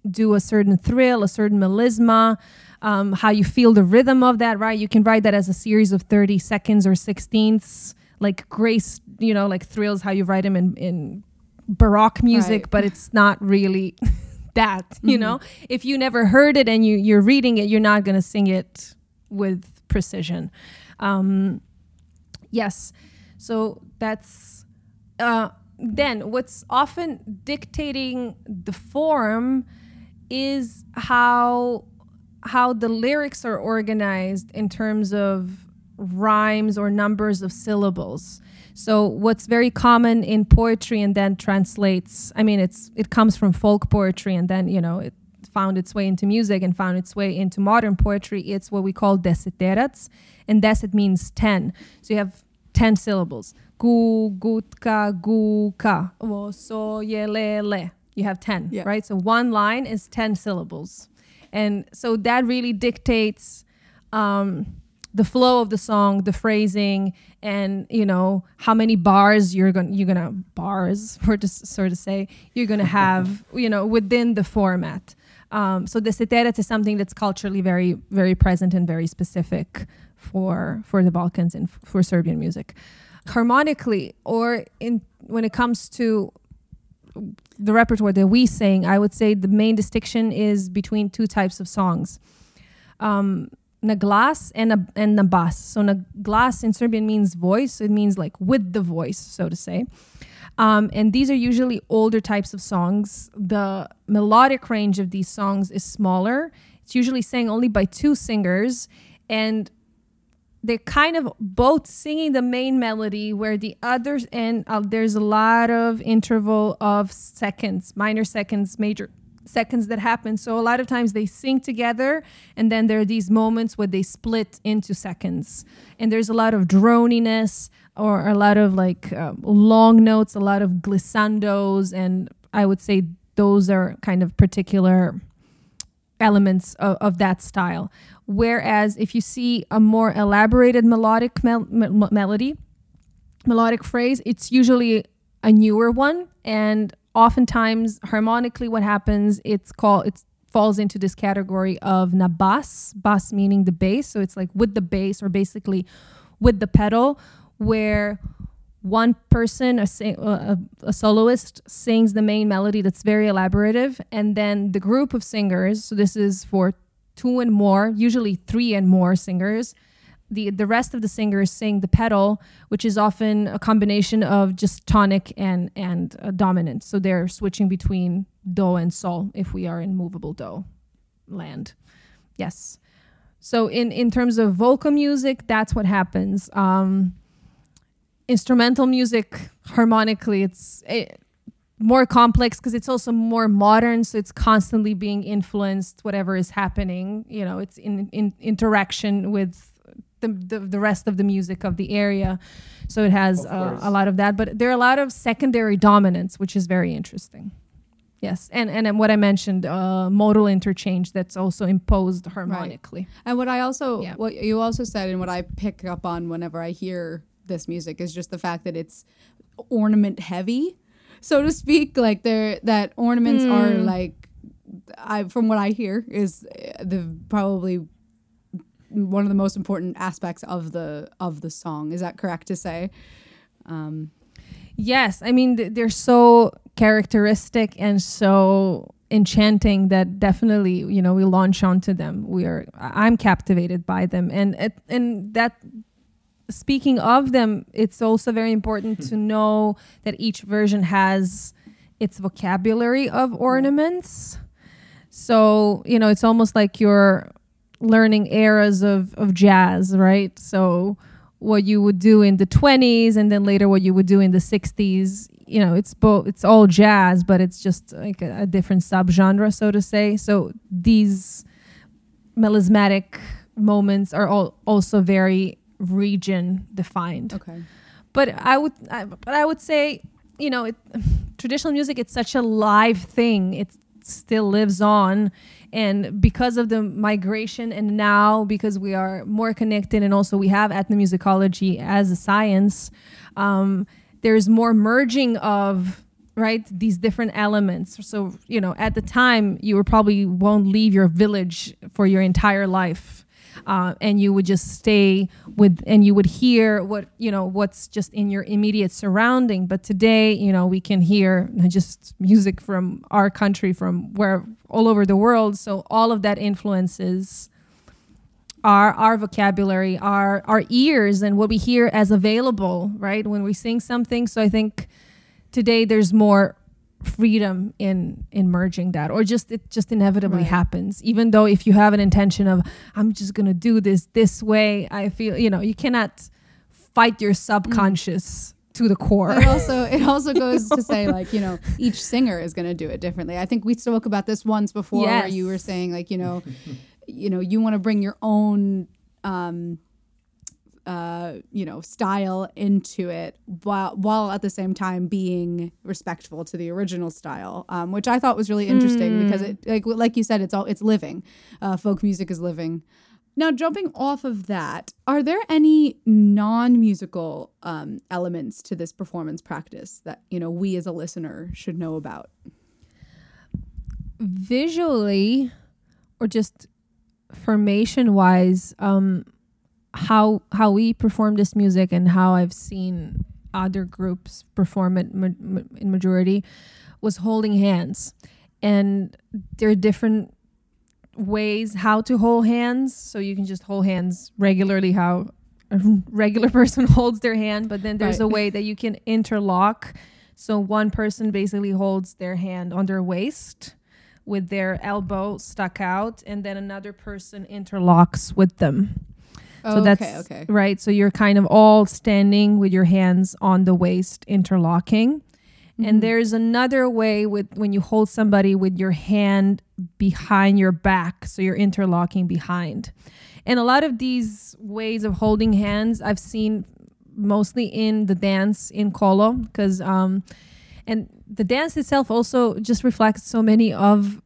do a certain thrill, a certain melisma, um, how you feel the rhythm of that, right? You can write that as a series of 30 seconds or sixteenths, like grace, you know, like thrills, how you write them in, in baroque music, Right. but it's not really that, you Mhm. know? If you never heard it and you, you're reading it, you're not going to sing it with precision. Um, yes. So that's uh, then what's often dictating the form is how how the lyrics are organized in terms of rhymes or numbers of syllables. So what's very common in poetry and then translates, I mean it's it comes from folk poetry and then, you know, it found its way into music and found its way into modern poetry. It's what we call deseterac and deset means 10. So you have 10 syllables. Gu, gutka, gu, ka. Wo, so, ye, le, le. You have 10, Yeah. right? So one line is 10 syllables. And so that really dictates um, the flow of the song, the phrasing, and you know how many bars you're gonna you're gonna bars, or just sort of say you're gonna have you know within the format. Um, so the seteret is something that's culturally very very present and very specific for for the Balkans and f- for Serbian music. Harmonically, or in when it comes to the repertoire that we sing, I would say the main distinction is between two types of songs. Um, naglas and a, and nabas. So naglas in Serbian means voice. It means like with the voice, so to say. Um, and these are usually older types of songs. The melodic range of these songs is smaller. It's usually sang only by two singers, and they're kind of both singing the main melody where the others and uh, there's a lot of interval of seconds minor seconds major seconds that happen so a lot of times they sing together and then there are these moments where they split into seconds and there's a lot of droniness or a lot of like uh, long notes, a lot of glissandos, and I would say those are kind of particular elements of, of that style. Whereas if you see a more elaborated melodic mel- me- melody, melodic phrase, it's usually a newer one, and oftentimes harmonically, what happens? It's called it falls into this category of nabas, bas meaning the bass. So it's like with the bass or basically with the pedal, where one person, a, a, a, soloist, sings the main melody that's very elaborative, and then the group of singers, so this is for two and more, usually three and more singers, the the rest of the singers sing the pedal, which is often a combination of just tonic and and uh, dominant. So they're switching between do and sol if we are in movable do land. Yes. So in in terms of vocal music, that's what happens. Um, instrumental music harmonically, it's it, eh, more complex because it's also more modern so it's constantly being influenced whatever is happening you know it's in, in interaction with the, the, the rest of the music of the area. So it has uh, a lot of that. But there are a lot of secondary dominants, which is very interesting. Yes, and and what I mentioned, uh, modal interchange that's also imposed harmonically. Right. And what I also, yeah. what you also said, and what I pick up on whenever I hear this music is just the fact that it's ornament heavy, so to speak. Like there, that ornaments mm. are like, I from what I hear is uh, the probably one of the most important aspects of the of the song. Is that correct to say? Um, yes, I mean th- they're so characteristic and so enchanting that definitely you know we launch onto them. We are I'm captivated by them, and it, and that speaking of them, it's also very important to know that each version has its vocabulary of ornaments. So, you know, it's almost like you're learning eras of, of jazz, right? So what you would do in the 20s and then later what you would do in the 60s, you know, it's both it's all jazz, but it's just like a, a different subgenre, so to say. So these melismatic moments are all also very region defined. Okay. But I would I, but I would say, you know, it, traditional music it's such a live thing. It still lives on and because of the migration and now because we are more connected and also we have ethnomusicology as a science um, there's more merging of right these different elements. So you know at the time you were probably won't leave your village for your entire life uh, and you would just stay with and you would hear what you know what's just in your immediate surrounding. But today you know we can hear just music from our country from where all over the world. So all of that influences our our vocabulary our our ears and what we hear as available right when we sing something. So i think today there's more freedom in in merging that or just it just inevitably right. happens even though if you have an intention of i'm just going to do this this way i feel you know you cannot fight your subconscious mm. to the core it also it also goes to say like you know each singer is going to do it differently i think we spoke about this once before yes. where you were saying like you know you know you want to bring your own um uh, you know, style into it while while at the same time being respectful to the original style, um, which I thought was really interesting mm. because it like like you said, it's all it's living. Uh, folk music is living. Now, jumping off of that, are there any non-musical um, elements to this performance practice that you know we as a listener should know about? Visually, or just formation-wise, um, how how we perform this music and how I've seen other groups perform it ma- ma- in majority was holding hands, and there are different ways how to hold hands. So you can just hold hands regularly, how a regular person holds their hand, but then there's right. a way that you can interlock. So one person basically holds their hand on their waist with their elbow stuck out, and then another person interlocks with them. Oh, so that's okay, okay. right. So you're kind of all standing with your hands on the waist, interlocking. Mm-hmm. And there's another way with when you hold somebody with your hand behind your back, so you're interlocking behind. And a lot of these ways of holding hands I've seen mostly in the dance in Kolo because um, and the dance itself also just reflects so many of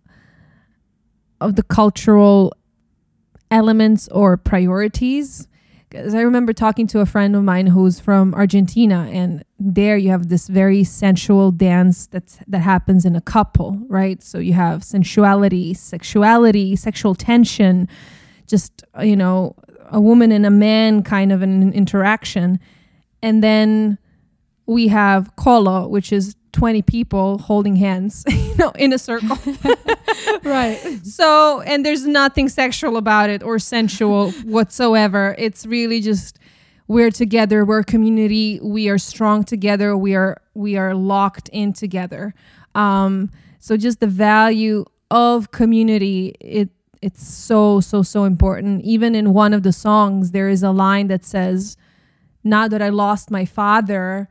of the cultural elements or priorities because I remember talking to a friend of mine who's from Argentina, and there you have this very sensual dance that's that happens in a couple, right? So you have sensuality, sexuality, sexual tension, just you know, a woman and a man kind of an interaction, and then we have kolo, which is 20 people holding hands, you know, in a circle. right. So, and there's nothing sexual about it or sensual whatsoever. It's really just we're together, we're a community, we are strong together, we are we are locked in together. Um, so just the value of community, it it's so so so important. Even in one of the songs, there is a line that says, "Now that I lost my father."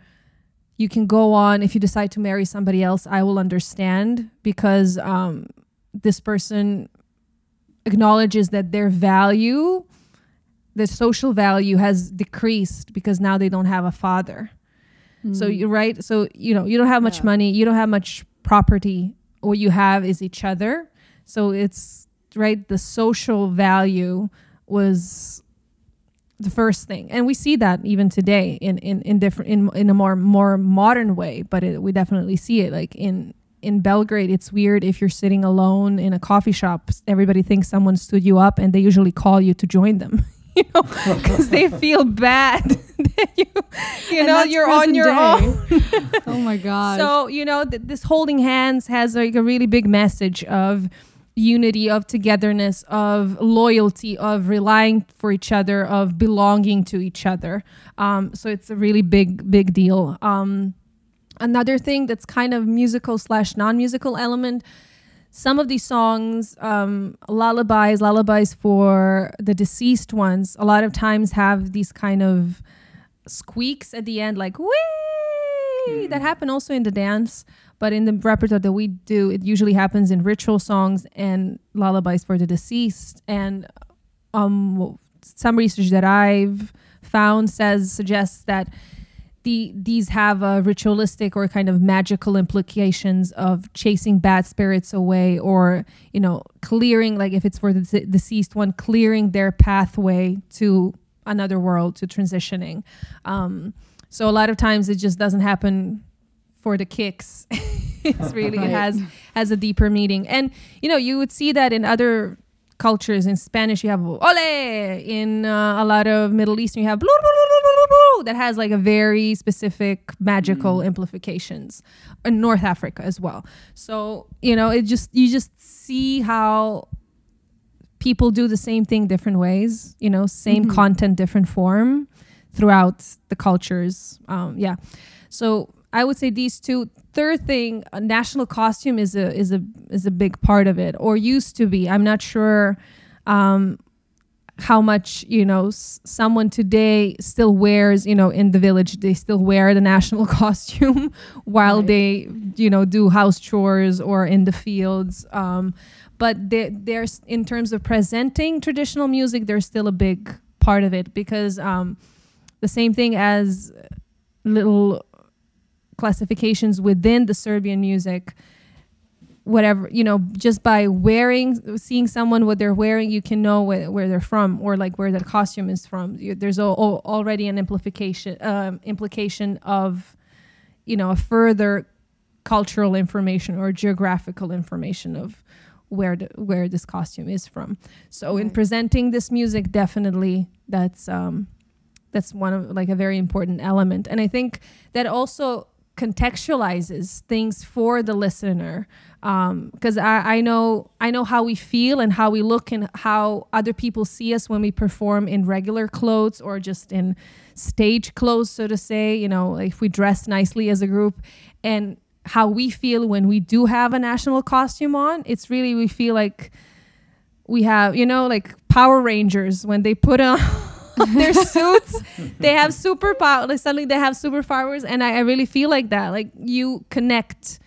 You can go on if you decide to marry somebody else i will understand because um, this person acknowledges that their value the social value has decreased because now they don't have a father mm. so you're right so you know you don't have much yeah. money you don't have much property what you have is each other so it's right the social value was the first thing. And we see that even today in in, in different in, in a more more modern way but it, we definitely see it like in in Belgrade it's weird if you're sitting alone in a coffee shop everybody thinks someone stood you up and they usually call you to join them you know because they feel bad that you you know you're on your day. own. Oh my god so you know th- this holding hands has like a really big message of unity, of togetherness, of loyalty, of relying for each other, of belonging to each other. Um, so it's a really big, big deal. Um, another thing that's kind of musical slash non-musical element. Some of these songs, um, lullabies, lullabies for the deceased ones, a lot of times have these kind of squeaks at the end, like wee. Mm. That happen also in the dance. But in the repertoire that we do, it usually happens in ritual songs and lullabies for the deceased. And um, some research that I've found says suggests that the these have a ritualistic or kind of magical implications of chasing bad spirits away or you know clearing like if it's for the deceased one clearing their pathway to another world to transitioning um, so a lot of times it just doesn't happen for the kicks. it's really right. has has a deeper meaning. And you know, you would see that in other cultures. In Spanish, you have ole. In uh, a lot of Middle Eastern, you have that has like a very specific magical mm. implications. In North Africa as well. So you know, it just you just see how people do the same thing different ways. You know, same mm-hmm. content, different form throughout the cultures. Um, yeah. So I would say these two. Third thing, a national costume is a is a is a big part of it, or used to be. I'm not sure um, how much you know s- someone today still wears. You know, in the village, they still wear the national costume while right. they you know do house chores or in the fields. Um, but there's in terms of presenting traditional music, there's still a big part of it because um, the same thing as little classifications within the Serbian music whatever you know just by wearing seeing someone what they're wearing you can know where, where they're from or like where their costume is from. You, there's a, a, already an implication um, implication of you know a further cultural information or geographical information of where the, where this costume is from. So right. in presenting this music definitely that's um that's one of like a very important element. And i think that also contextualizes things for the listener because um, I, I know I know how we feel and how we look and how other people see us when we perform in regular clothes or just in stage clothes, so to say. You know, if we dress nicely as a group, and how we feel when we do have a national costume on. It's really we feel like we have you know like Power Rangers when they put on. their suits. they have super superpower. Like suddenly they have superpowers, and I, I really feel like that. Like you connect.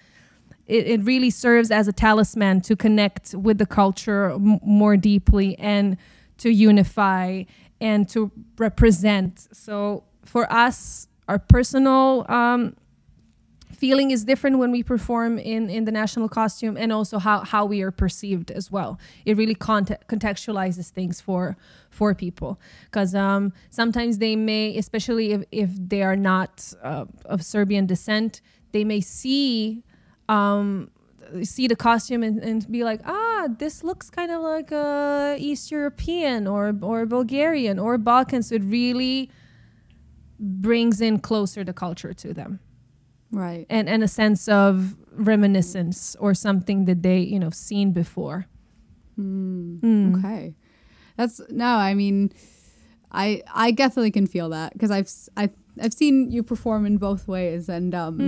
It, it really serves as a talisman to connect with the culture m- more deeply and to unify and to represent. So for us, our personal um, feeling is different when we perform in, in the national costume and also how, how we are perceived as well. It really conte- contextualizes things for for people because um, sometimes they may, especially if, if they are not uh, of Serbian descent, they may see um, see the costume and, and be like, ah, this looks kind of like a East European or or Bulgarian or Balkan. So it really brings in closer the culture to them Right. and and a sense of reminiscence or something that they you know seen before Mm. Okay. That's no, I mean I I definitely can feel that because I've s- I've I've seen you perform in both ways and um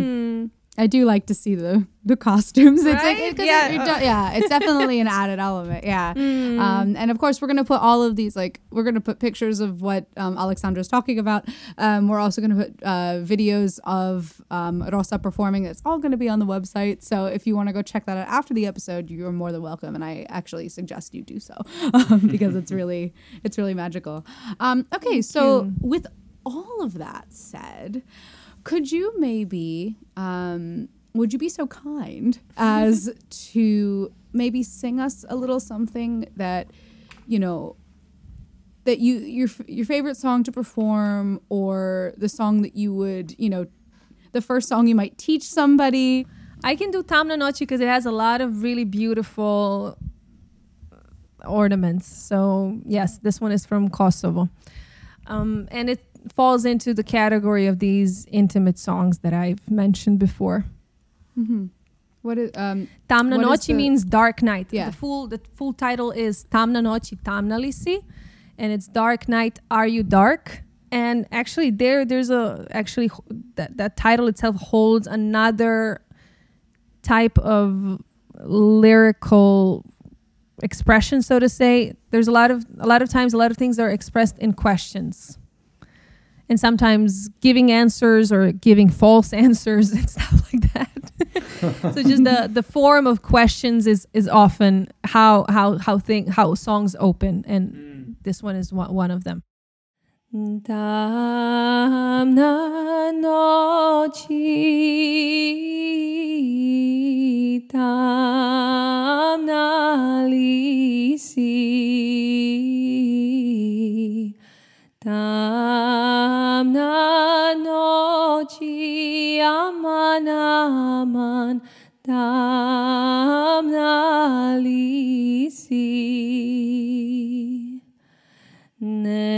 I do like to see the the costumes. It's like, Right? Yeah. it- it do- yeah, it's definitely an added element. Yeah. Um, and of course, we're going to put all of these, like, we're going to put pictures of what um, Alexandra's talking about. Um, we're also going to put uh, videos of um, Rosa performing. It's all going to be on the website. So if you want to go check that out after the episode, you're more than welcome. And I actually suggest you do so um, because it's really, it's really magical. Um, okay. So with all of that said, could you maybe um, would you be so kind as to maybe sing us a little something that you know that you your your favorite song to perform or the song that you would you know the first song you might teach somebody I can do Tamna Noći because it has a lot of really beautiful ornaments. So yes, this one is from Kosovo, um, and it falls into the category of these intimate songs that I've mentioned before. what is um Tamna What is Noći the- means dark night. Yeah. The full the full title is Tamna Noći Tamna Lisi, and it's Dark Night. Are you dark? And actually, there there's a actually that that title itself holds another type of lyrical expression, so to say. There's a lot of a lot of times a lot of things are expressed in questions. And sometimes giving answers or giving false answers and stuff like that. So just the the form of questions is is often how how how thing how songs open. And mm. this one is one, one of them. Tamna noći, tamna lisi, tamna noći, aman, aman, tamna lisi. Nevestice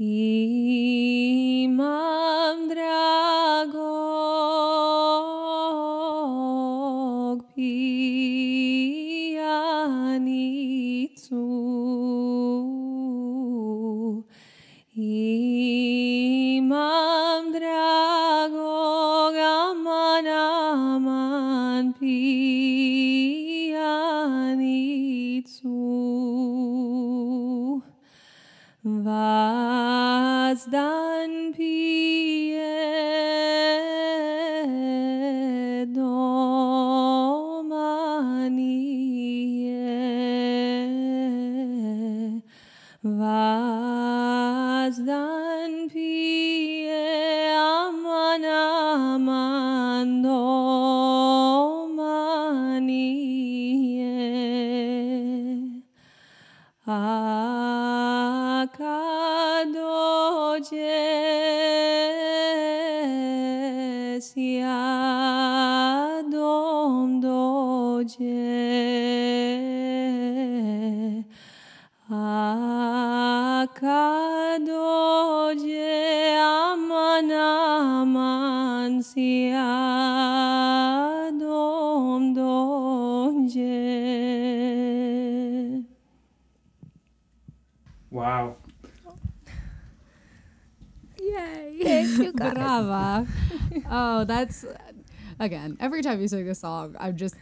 Imam Brava. oh, that's again. Every time you sing a song, I'm just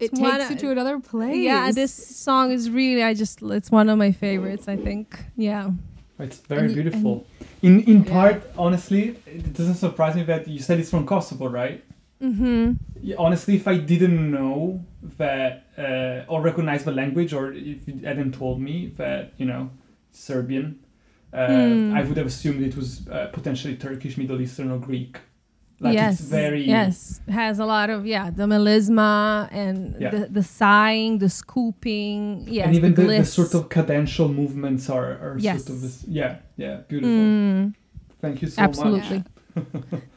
it It's takes one- you to another place. Yeah, this song is really I just it's one of my favorites, I think. Yeah. It's very And y- beautiful. In in Yeah. part, honestly, it doesn't surprise me that you said it's from Kosovo, right? Mm-hmm. Yeah, honestly, if I didn't know that uh, or recognize the language, or if you hadn't told me that you know Serbian, uh, Hmm. I would have assumed it was uh, potentially Turkish, Middle Eastern, or Greek. Like yes. it's very Yes. Has a lot of yeah, the melisma and Yeah. the, the sighing, the scooping, yes, and even the, the, the sort of cadential movements are, are Yes. sort of this, yeah yeah beautiful. Mm, Thank you so much. absolutely. much.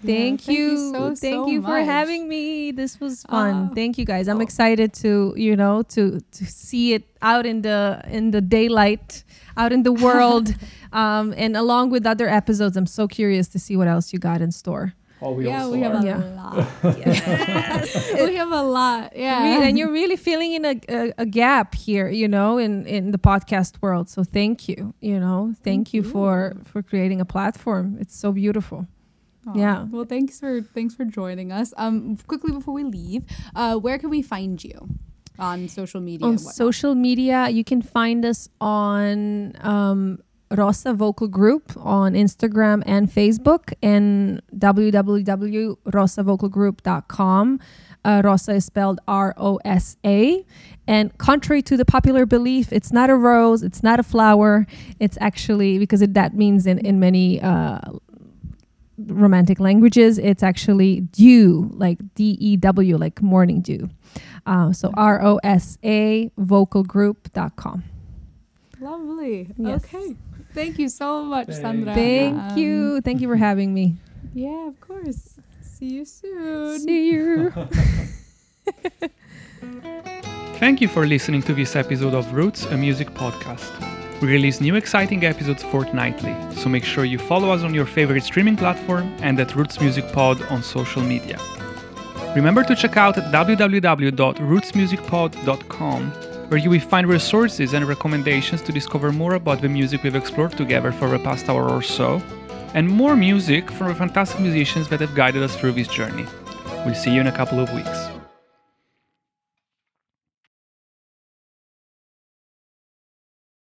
Thank, thank you. you so, thank so you for much. having me. This was fun. Oh. thank you guys. I'm Oh. excited to, you know, to to see it out in the in the daylight, out in the world. um, and along with other episodes, I'm so curious to see what else you got in store. Oh, we yeah, also we have are. a lot. Yes. we have a lot. Yeah. And you're really filling in a, a, a gap here, you know, in, in the podcast world. So thank you, you know, thank, Thank you, you. for for creating a platform. It's so beautiful. Aw. Yeah. Well, thanks for thanks for joining us. Um, quickly before we leave, uh, where can we find you on social media? on social media, you can find us on um, Rosa Vocal Group on Instagram and Facebook and www.rosavocalgroup.com. Uh, Rosa is spelled R O S A. And contrary to the popular belief, it's not a rose, it's not a flower. It's actually, because it, that means in, in many uh, romantic languages, it's actually dew, like D E W, like morning dew. Uh, so R O S A vocalgroup.com. Lovely. Yes. Okay. Thank you so much, Thank Sandra. Thank Um, you. Thank you for having me. Yeah, of course. See you soon. See you. Thank you for listening to this episode of Roots, a music podcast. We release new exciting episodes fortnightly, so make sure you follow us on your favorite streaming platform and at Roots Music Pod on social media. Remember to check out www.rootsmusicpod.com, where you will find resources and recommendations to discover more about the music we've explored together for the past hour or so, and more music from the fantastic musicians that have guided us through this journey. We'll see you in a couple of weeks.